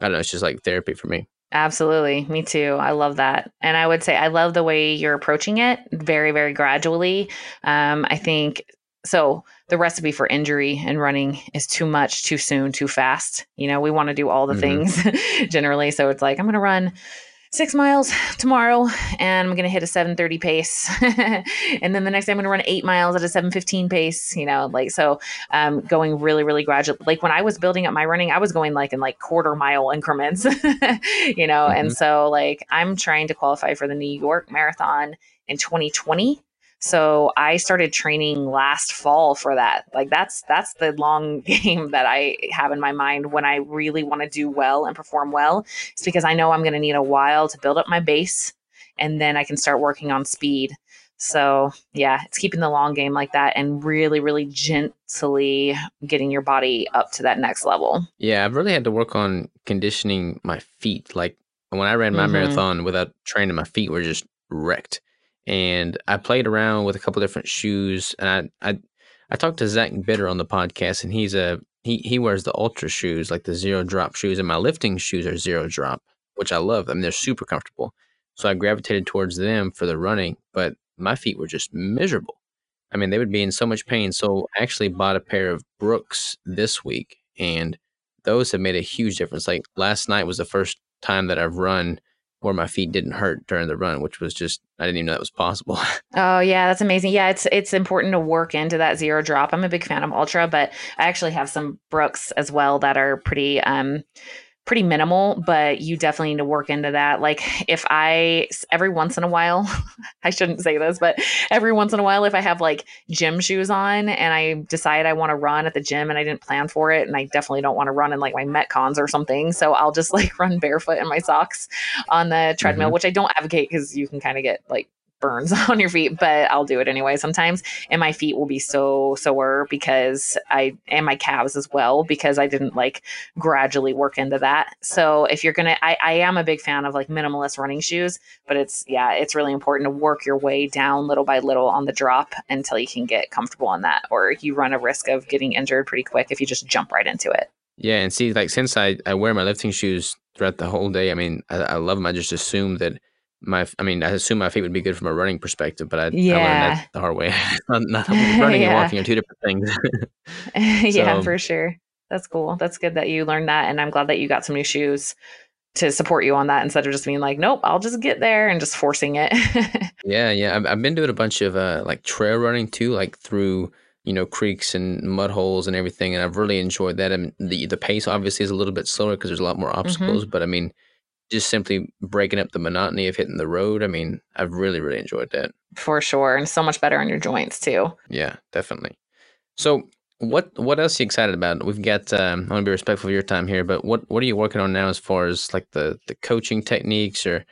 I don't know, it's just like therapy for me. Absolutely. Me too. I love that. And I would say I love the way you're approaching it very, very gradually. Um, I think so. The recipe for injury and running is too much, too soon, too fast. You know, we want to do all the mm-hmm. things generally. So it's like, I'm going to run six miles tomorrow and I'm going to hit a 730 pace. and then the next day I'm going to run eight miles at a 715 pace, you know, like, so um, going really, really gradual. Like when I was building up my running, I was going like in like quarter mile increments, you know, mm-hmm. and so like I'm trying to qualify for the New York Marathon in 2020 so I started training last fall for that. Like that's that's the long game that I have in my mind when I really want to do well and perform well. It's because I know I'm going to need a while to build up my base and then I can start working on speed. So, yeah, it's keeping the long game like that and really, really gently getting your body up to that next level. Yeah, I've really had to work on conditioning my feet. Like when I ran my mm-hmm. marathon without training, my feet were just wrecked and I played around with a couple different shoes. And I, I, I talked to Zach Bitter on the podcast, and he's a he he wears the Altra shoes, like the zero drop shoes, and my lifting shoes are zero drop, which I love. I mean, they're super comfortable. So I gravitated towards them for the running, but my feet were just miserable. I mean, they would be in so much pain. So I actually bought a pair of Brooks this week, and those have made a huge difference. Like last night was the first time that I've run where my feet didn't hurt during the run, which was just I didn't even know that was possible. oh yeah, that's amazing. Yeah, it's it's important to work into that zero drop. I'm a big fan of Altra, but I actually have some Brooks as well that are pretty um pretty minimal, but you definitely need to work into that. Like if I every once in a while, I shouldn't say this, but every once in a while if I have like gym shoes on and I decide I want to run at the gym and I didn't plan for it and I definitely don't want to run in like my metcons or something, so I'll just like run barefoot in my socks on the treadmill, mm-hmm. which I don't advocate cuz you can kind of get like burns on your feet, but I'll do it anyway sometimes. And my feet will be so sore because I, and my calves as well, because I didn't like gradually work into that. So if you're going to, I am a big fan of like minimalist running shoes, but it's, yeah, it's really important to work your way down little by little on the drop until you can get comfortable on that, or you run a risk of getting injured pretty quick if you just jump right into it. Yeah. And see, like since I, I wear my lifting shoes throughout the whole day, I mean, I, I love them. I just assume that my I mean, I assume my feet would be good from a running perspective, but I, yeah. I learned that the hard way. not, not running yeah. and walking are two different things. so, yeah, for sure. That's cool. That's good that you learned that, and I'm glad that you got some new shoes to support you on that instead of just being like, nope, I'll just get there and just forcing it. yeah, yeah. I've, I've been doing a bunch of uh, like trail running too, like through you know creeks and mud holes and everything, and I've really enjoyed that. And the the pace obviously is a little bit slower because there's a lot more mm-hmm. obstacles, mm-hmm. but I mean just simply breaking up the monotony of hitting the road. I mean, I've really, really enjoyed that. For sure. And so much better on your joints too. Yeah, definitely. So what what else are you excited about? We've got um, I want to be respectful of your time here, but what what are you working on now as far as like the the coaching techniques or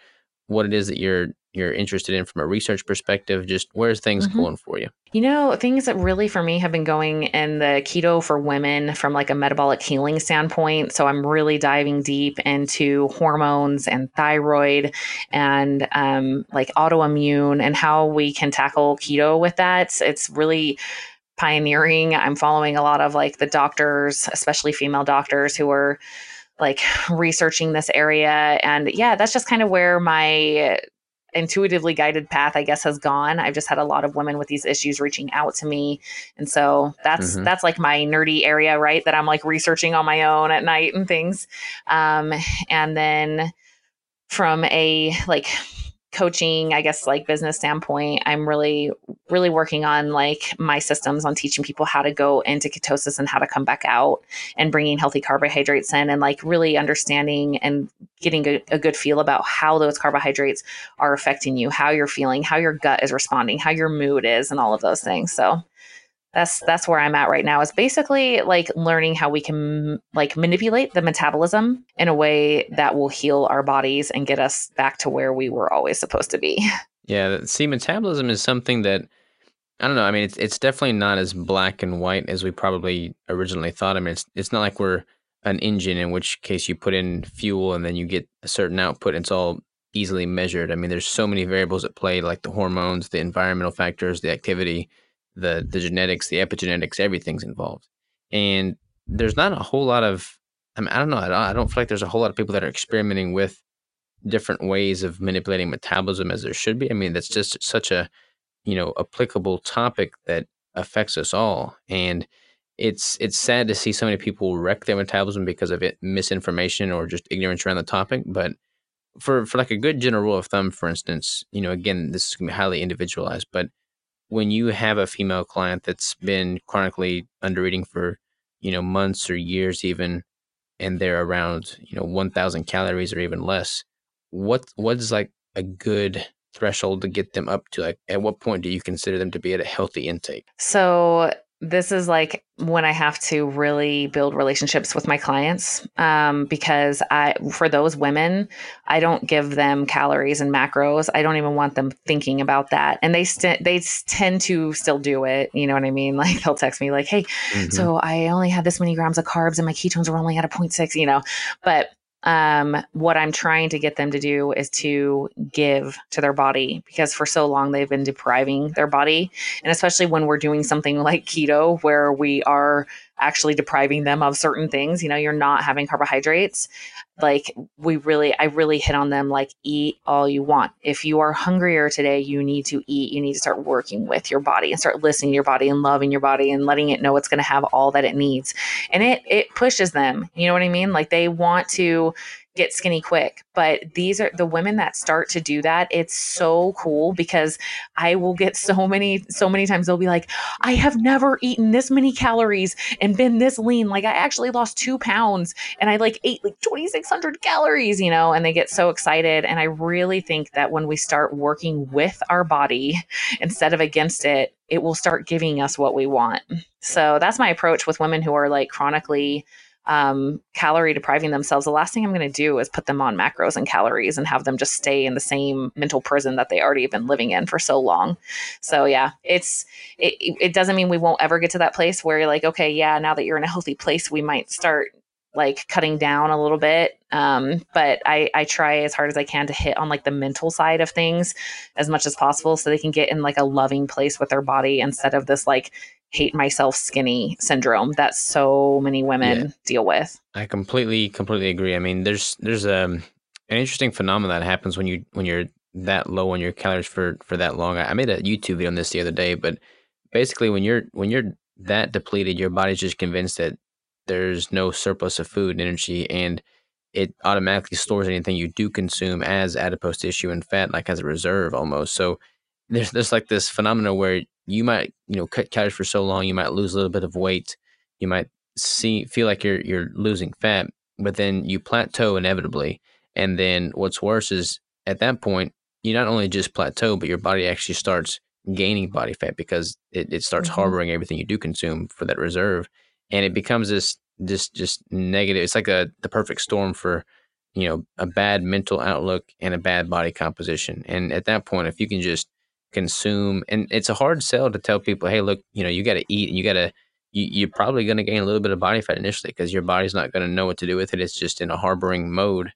what it is that you're you're interested in from a research perspective? Just where's things mm-hmm. going for you? You know, things that really for me have been going in the keto for women from like a metabolic healing standpoint. So I'm really diving deep into hormones and thyroid and um, like autoimmune and how we can tackle keto with that. It's really pioneering. I'm following a lot of like the doctors, especially female doctors who are like researching this area and yeah that's just kind of where my intuitively guided path i guess has gone. I've just had a lot of women with these issues reaching out to me. And so that's mm-hmm. that's like my nerdy area right that i'm like researching on my own at night and things. Um and then from a like coaching i guess like business standpoint i'm really really working on like my systems on teaching people how to go into ketosis and how to come back out and bringing healthy carbohydrates in and like really understanding and getting a, a good feel about how those carbohydrates are affecting you how you're feeling how your gut is responding how your mood is and all of those things. So that's that's where i'm at right now is basically like learning how we can like manipulate the metabolism in a way that will heal our bodies and get us back to where we were always supposed to be. Yeah see metabolism is something that i don't know i mean it's, it's definitely not as black and white as we probably originally thought. I mean it's, it's not like we're an engine in which case you put in fuel and then you get a certain output and it's all easily measured. I mean there's so many variables at play like the hormones the environmental factors the activity the the genetics, the epigenetics, everything's involved. And there's not a whole lot of I mean, I don't know. I don't feel like there's a whole lot of people that are experimenting with different ways of manipulating metabolism as there should be. I mean, that's just such a, you know, applicable topic that affects us all. And it's it's sad to see so many people wreck their metabolism because of it misinformation or just ignorance around the topic. But for for like a good general rule of thumb, for instance, you know, again, this is gonna be highly individualized, but when you have a female client that's been chronically under eating for you know months or years even and they're around you know 1000 calories or even less what what's like a good threshold to get them up to like at what point do you consider them to be at a healthy intake? So this is like when I have to really build relationships with my clients um, because I, for those women, I don't give them calories and macros. I don't even want them thinking about that, and they st- they tend to still do it. You know what I mean? Like they'll text me like, "Hey, mm-hmm. so I only had this many grams of carbs, and my ketones were only at a 0.6," You know, but um, what I'm trying to get them to do is to give to their body because for so long they've been depriving their body. And especially when we're doing something like keto, where we are actually depriving them of certain things, you know, you're not having carbohydrates. Like we really i really hit on them like eat all you want. If you are hungrier today you need to eat. You need to start working with your body and start listening to your body and loving your body and letting it know it's going to have all that it needs. And it it pushes them you know what i mean? Like they want to get skinny quick. But these are the women that start to do that. It's so cool because I will get so many, so many times they'll be like, I have never eaten this many calories and been this lean. Like I actually lost two pounds and I like ate like 2,600 calories, you know, and they get so excited. And I really think that when we start working with our body instead of against it, it will start giving us what we want. So that's my approach with women who are like chronically um, calorie depriving themselves, the last thing I'm going to do is put them on macros and calories and have them just stay in the same mental prison that they already have been living in for so long. So yeah, it's it, it doesn't mean we won't ever get to that place where you're like, okay, yeah, now that you're in a healthy place, we might start like cutting down a little bit. Um, but I, I try as hard as I can to hit on like the mental side of things as much as possible so they can get in like a loving place with their body instead of this like hate myself skinny syndrome that so many women yeah. deal with. I completely completely agree. I mean, there's there's a um, an interesting phenomenon that happens when you when you're that low on your calories for for that long. I, I made a YouTube video on this the other day, but basically when you're when you're that depleted, your body's just convinced that there's no surplus of food and energy and it automatically stores anything you do consume as adipose tissue and fat like as a reserve almost. So there's there's like this phenomenon where you might you know cut calories for so long you might lose a little bit of weight you might see feel like you're you're losing fat but then you plateau inevitably. And then what's worse is at that point you not only just plateau but your body actually starts gaining body fat because it, it starts mm-hmm. harboring everything you do consume for that reserve. And it becomes this this just negative it's like a the perfect storm for you know a bad mental outlook and a bad body composition. And at that point if you can just consume and it's a hard sell to tell people hey look you know you got to eat and you got to you, you're probably going to gain a little bit of body fat initially because your body's not going to know what to do with it it's just in a harboring mode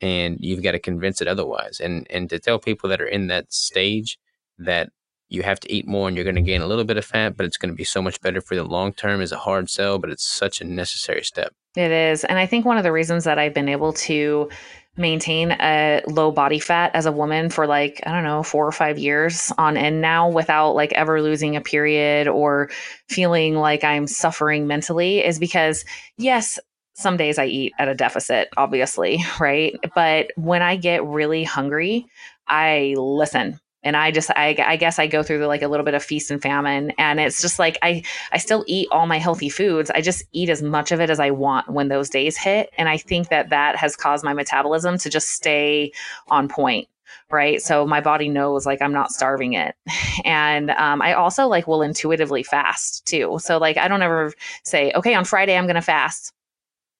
and you've got to convince it otherwise and and to tell people that are in that stage that you have to eat more and you're going to gain a little bit of fat but it's going to be so much better for the long term is a hard sell but it's such a necessary step. It is and i think one of the reasons that i've been able to maintain a low body fat as a woman for like i don't know 4 or 5 years on end now without like ever losing a period or feeling like i'm suffering mentally is because yes some days I eat at a deficit, obviously, right? But when I get really hungry, I listen and i just I, I guess i go through like a little bit of feast and famine. And it's just like i i still eat all my healthy foods. I just eat as much of it as i want when those days hit. And i think that that has caused my metabolism to just stay on point right? So my body knows like i'm not starving it. And um, i also like will intuitively fast too. So like i don't ever say okay on friday i'm gonna fast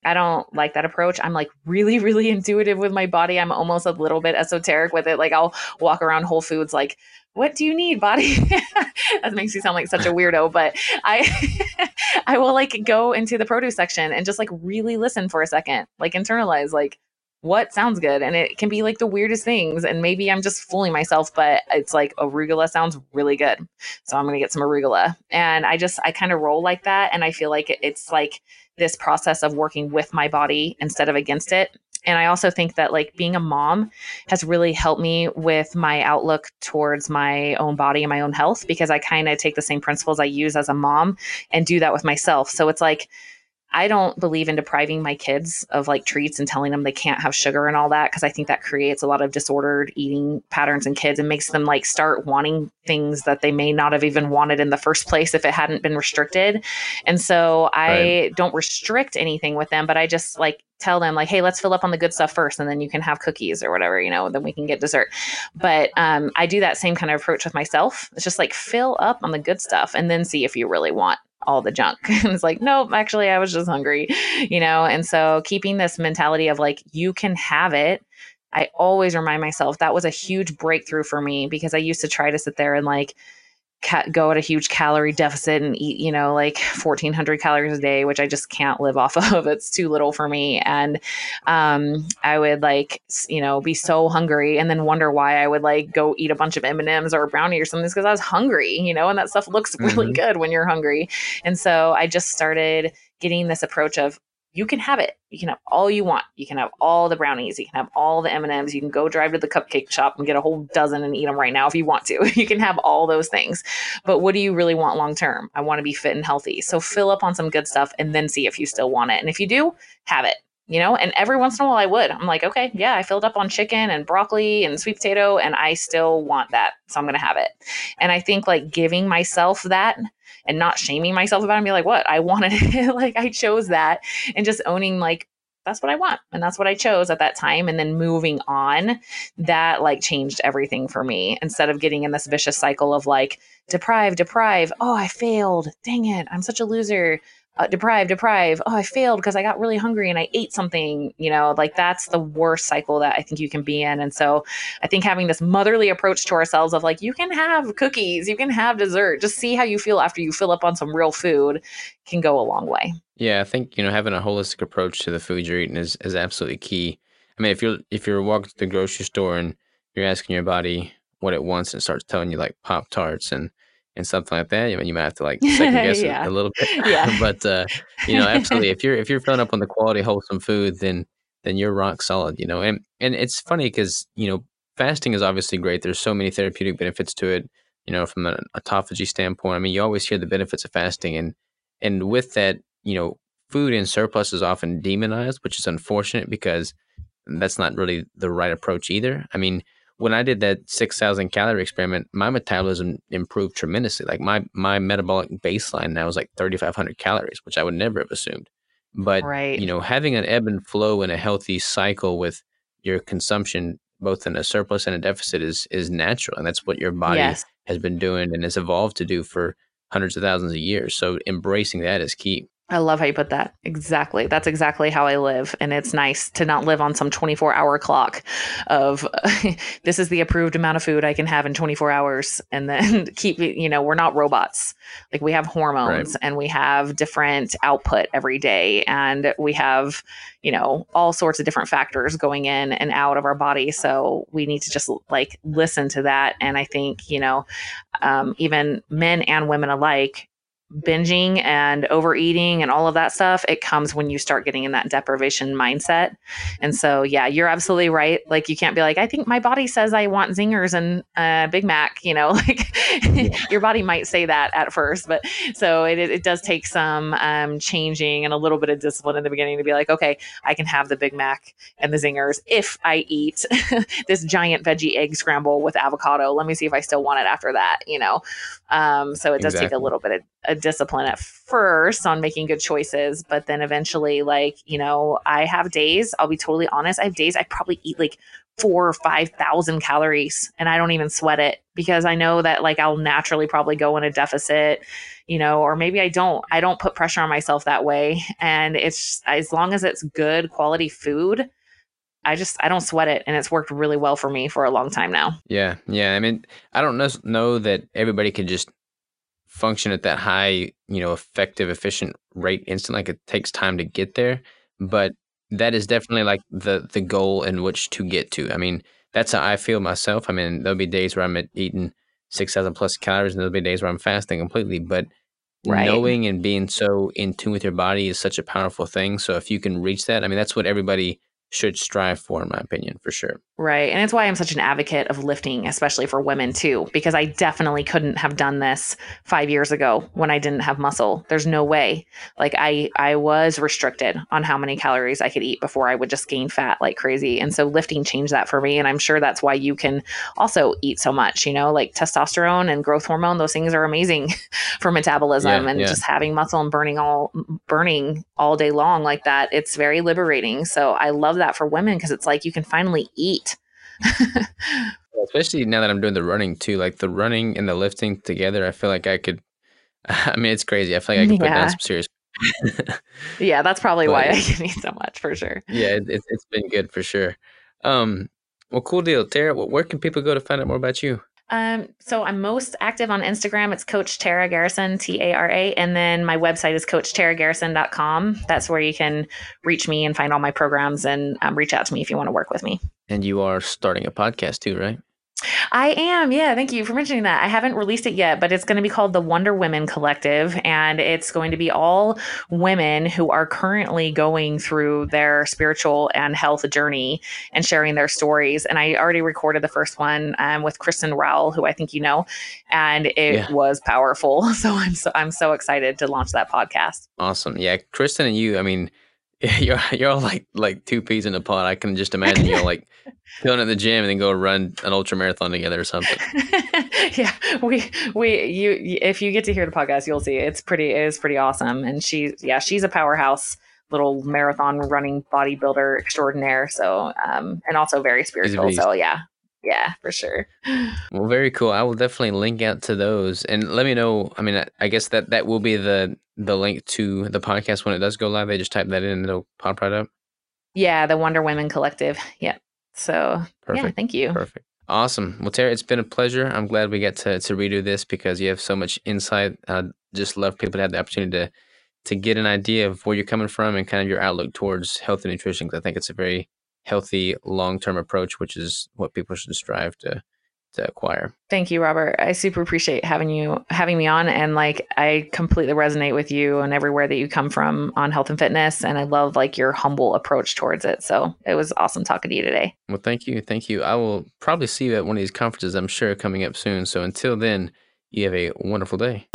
I don't like that approach. I'm like really, really intuitive with my body. I'm almost a little bit esoteric with it. Like I'll walk around Whole Foods like, what do you need, body? that makes me sound like such a weirdo, but I I will like go into the produce section and just like really listen for a second, like internalize like what sounds good and it can be like the weirdest things and maybe i'm just fooling myself but it's like arugula sounds really good so i'm to get some arugula and i just i kind of roll like that and i feel like it's like this process of working with my body instead of against it. And I also think that like being a mom has really helped me with my outlook towards my own body and my own health because I kind of take the same principles I use as a mom and do that with myself. So it's like I don't believe in depriving my kids of like treats and telling them they can't have sugar and all that because I think that creates a lot of disordered eating patterns in kids and makes them like start wanting things that they may not have even wanted in the first place if it hadn't been restricted. And so I right. don't restrict anything with them, but I just like tell them like hey let's fill up on the good stuff first and then you can have cookies or whatever you know then we can get dessert but um, i do that same kind of approach with myself it's just like fill up on the good stuff and then see if you really want all the junk. and it's like, nope, actually, I was just hungry, you know? And so keeping this mentality of like, you can have it. I always remind myself that was a huge breakthrough for me because I used to try to sit there and like, ca- go at a huge calorie deficit and eat, you know, like 1400 calories a day, which I just can't live off of. It's too little for me. And um, I would like, you know, be so hungry and then wonder why I would like go eat a bunch of M&Ms or a brownie or something because I was hungry, you know, and that stuff looks really mm-hmm. good when you're hungry. And so I just started getting this approach of you can have it. You can have all you want. You can have all the brownies. You can have all the M&Ms. You can go drive to the cupcake shop and get a whole dozen and eat them right now if you want to. You can have all those things. But what do you really want long term? I want to be fit and healthy. So fill up on some good stuff and then see if you still want it. And if you do, have it. you know? And every once in a while I would. I'm like, okay, yeah, I filled up on chicken and broccoli and sweet potato and I still want that. So I'm going to have it. And I think like giving myself that and not shaming myself about it and be like, what? I wanted it. like I chose that and just owning like, that's what I want. And that's what I chose at that time. And then moving on, that like changed everything for me instead of getting in this vicious cycle of like, deprive, deprive. Oh, I failed. Dang it. I'm such a loser uh, deprive, deprive. Oh, I failed because I got really hungry and I ate something. You know, like that's the worst cycle that I think you can be in. And so I think having this motherly approach to ourselves of like, you can have cookies, you can have dessert, just see how you feel after you fill up on some real food can go a long way. Yeah, I think you know having a holistic approach to the food you're eating is, is absolutely key. I mean, if you're if you're walking to the grocery store and you're asking your body what it wants and it starts telling you like Pop Tarts and and something like that. I mean, you might have to like second guess yeah. it a little bit. Yeah. but uh, you know, absolutely. if you're if you're filling up on the quality, wholesome food, then then you're rock solid. You know, and and it's funny because you know fasting is obviously great. There's so many therapeutic benefits to it. You know, from an autophagy standpoint. I mean, you always hear the benefits of fasting, and and with that, you know, food in surplus is often demonized, which is unfortunate because that's not really the right approach either. I mean, when I did that 6,000 calorie experiment, my metabolism improved tremendously. Like my, my metabolic baseline now is like 3,500 calories, which I would never have assumed. But, right. you know, having an ebb and flow and a healthy cycle with your consumption, both in a surplus and a deficit is, is natural. And that's what your body yes. has been doing and has evolved to do for hundreds of thousands of years. So embracing that is key. I love how you put that. Exactly. That's exactly how I live. And it's nice to not live on some 24 hour clock of this is the approved amount of food I can have in 24 hours. And then keep you know, we're not robots. Like we have hormones right. and we have different output every day. And we have, you know, all sorts of different factors going in and out of our body. So we need to just like listen to that. And I think, you know, um, even men and women alike binging and overeating and all of that stuff, it comes when you start getting in that deprivation mindset. And so, yeah, you're absolutely right. Like, you can't be like, I think my body says I want zingers and uh, Big Mac, you know, like your body might say that at first. But so it, it does take some um, changing and a little bit of discipline in the beginning to be like, okay, I can have the Big Mac and the zingers if I eat this giant veggie egg scramble with avocado. Let me see if I still want it after that, you know? Um, so it does exactly. take a little bit of discipline at first on making good choices, but then eventually, like, you know, I have days, I'll be totally honest, I have days I probably eat like four or 5,000 calories and I don't even sweat it because I know that like I'll naturally probably go in a deficit, you know, or maybe I don't. I don't put pressure on myself that way. And it's as long as it's good quality food, I just I don't sweat it and it's worked really well for me for a long time now. Yeah. Yeah. I mean, I don't know know that everybody can just function at that high, you know, effective, efficient rate instant. Like it takes time to get there, but that is definitely like the the goal in which to get to. I mean, that's how I feel myself. I mean, there'll be days where I'm eating six thousand plus calories, and there'll be days where I'm fasting completely. But right. knowing and being so in tune with your body is such a powerful thing. So if you can reach that, I mean, that's what everybody should strive for, in my opinion, for sure. Right. And it's why I'm such an advocate of lifting, especially for women too, because I definitely couldn't have done this five years ago when I didn't have muscle. There's no way. Like I I was restricted on how many calories I could eat before I would just gain fat like crazy. And so lifting changed that for me. And I'm sure that's why you can also eat so much, you know, like testosterone and growth hormone, those things are amazing for metabolism yeah, and yeah. just having muscle and burning all burning all day long like that. It's very liberating. So I love that for women because it's like you can finally eat. Especially now that I'm doing the running too, like the running and the lifting together, I feel like I could. I mean, it's crazy. I feel like I can yeah. put down some serious. yeah, that's probably but, why I can eat so much for sure. Yeah, it, it, it's been good for sure. Um, well, cool deal, Tara. Where can people go to find out more about you? Um, so I'm most active on Instagram. It's Coach Tara Garrison, T A R A. And then my website is CoachTaraGarrison.com. That's where you can reach me and find all my programs and um, reach out to me if you want to work with me. And you are starting a podcast too, right? I am. Yeah. Thank you for mentioning that. I haven't released it yet, but it's going to be called the Wonder Women Collective. And it's going to be all women who are currently going through their spiritual and health journey and sharing their stories. And I already recorded the first one um, with Kristen Rowell, who I think you know, and it yeah. was powerful. So I'm so I'm so excited to launch that podcast. Awesome. Yeah. Kristen and you, I mean, you're you're all like like two peas in a pod. I can just imagine you all like going to the gym and then go run an ultra marathon together or something. yeah, we we you if you get to hear the podcast, you'll see it's pretty it is pretty awesome. And she yeah she's a powerhouse little marathon running bodybuilder extraordinaire. So um and also very spiritual. So yeah, yeah, for sure. Well, very cool. I will definitely link out to those and let me know. I mean, I, I guess that that will be the the link to the podcast when it does go live. They just type that in and it'll pop right up. Yeah, the Wonder Women Collective. Yeah. So Perfect. yeah, thank you. Perfect. Awesome. Well, Tara, it's been a pleasure. I'm glad we get to to redo this because you have so much insight. I just love people to have the opportunity to to get an idea of where you're coming from and kind of your outlook towards health and nutrition. Because I think it's a very healthy long term approach, which is what people should strive to to acquire. Thank you, Robert. I super appreciate having you having me on and like I completely resonate with you and everywhere that you come from on health and fitness and I love like your humble approach towards it. So, it was awesome talking to you today. Well, thank you. Thank you. I will probably see you at one of these conferences I'm sure coming up soon. So until then, you have a wonderful day.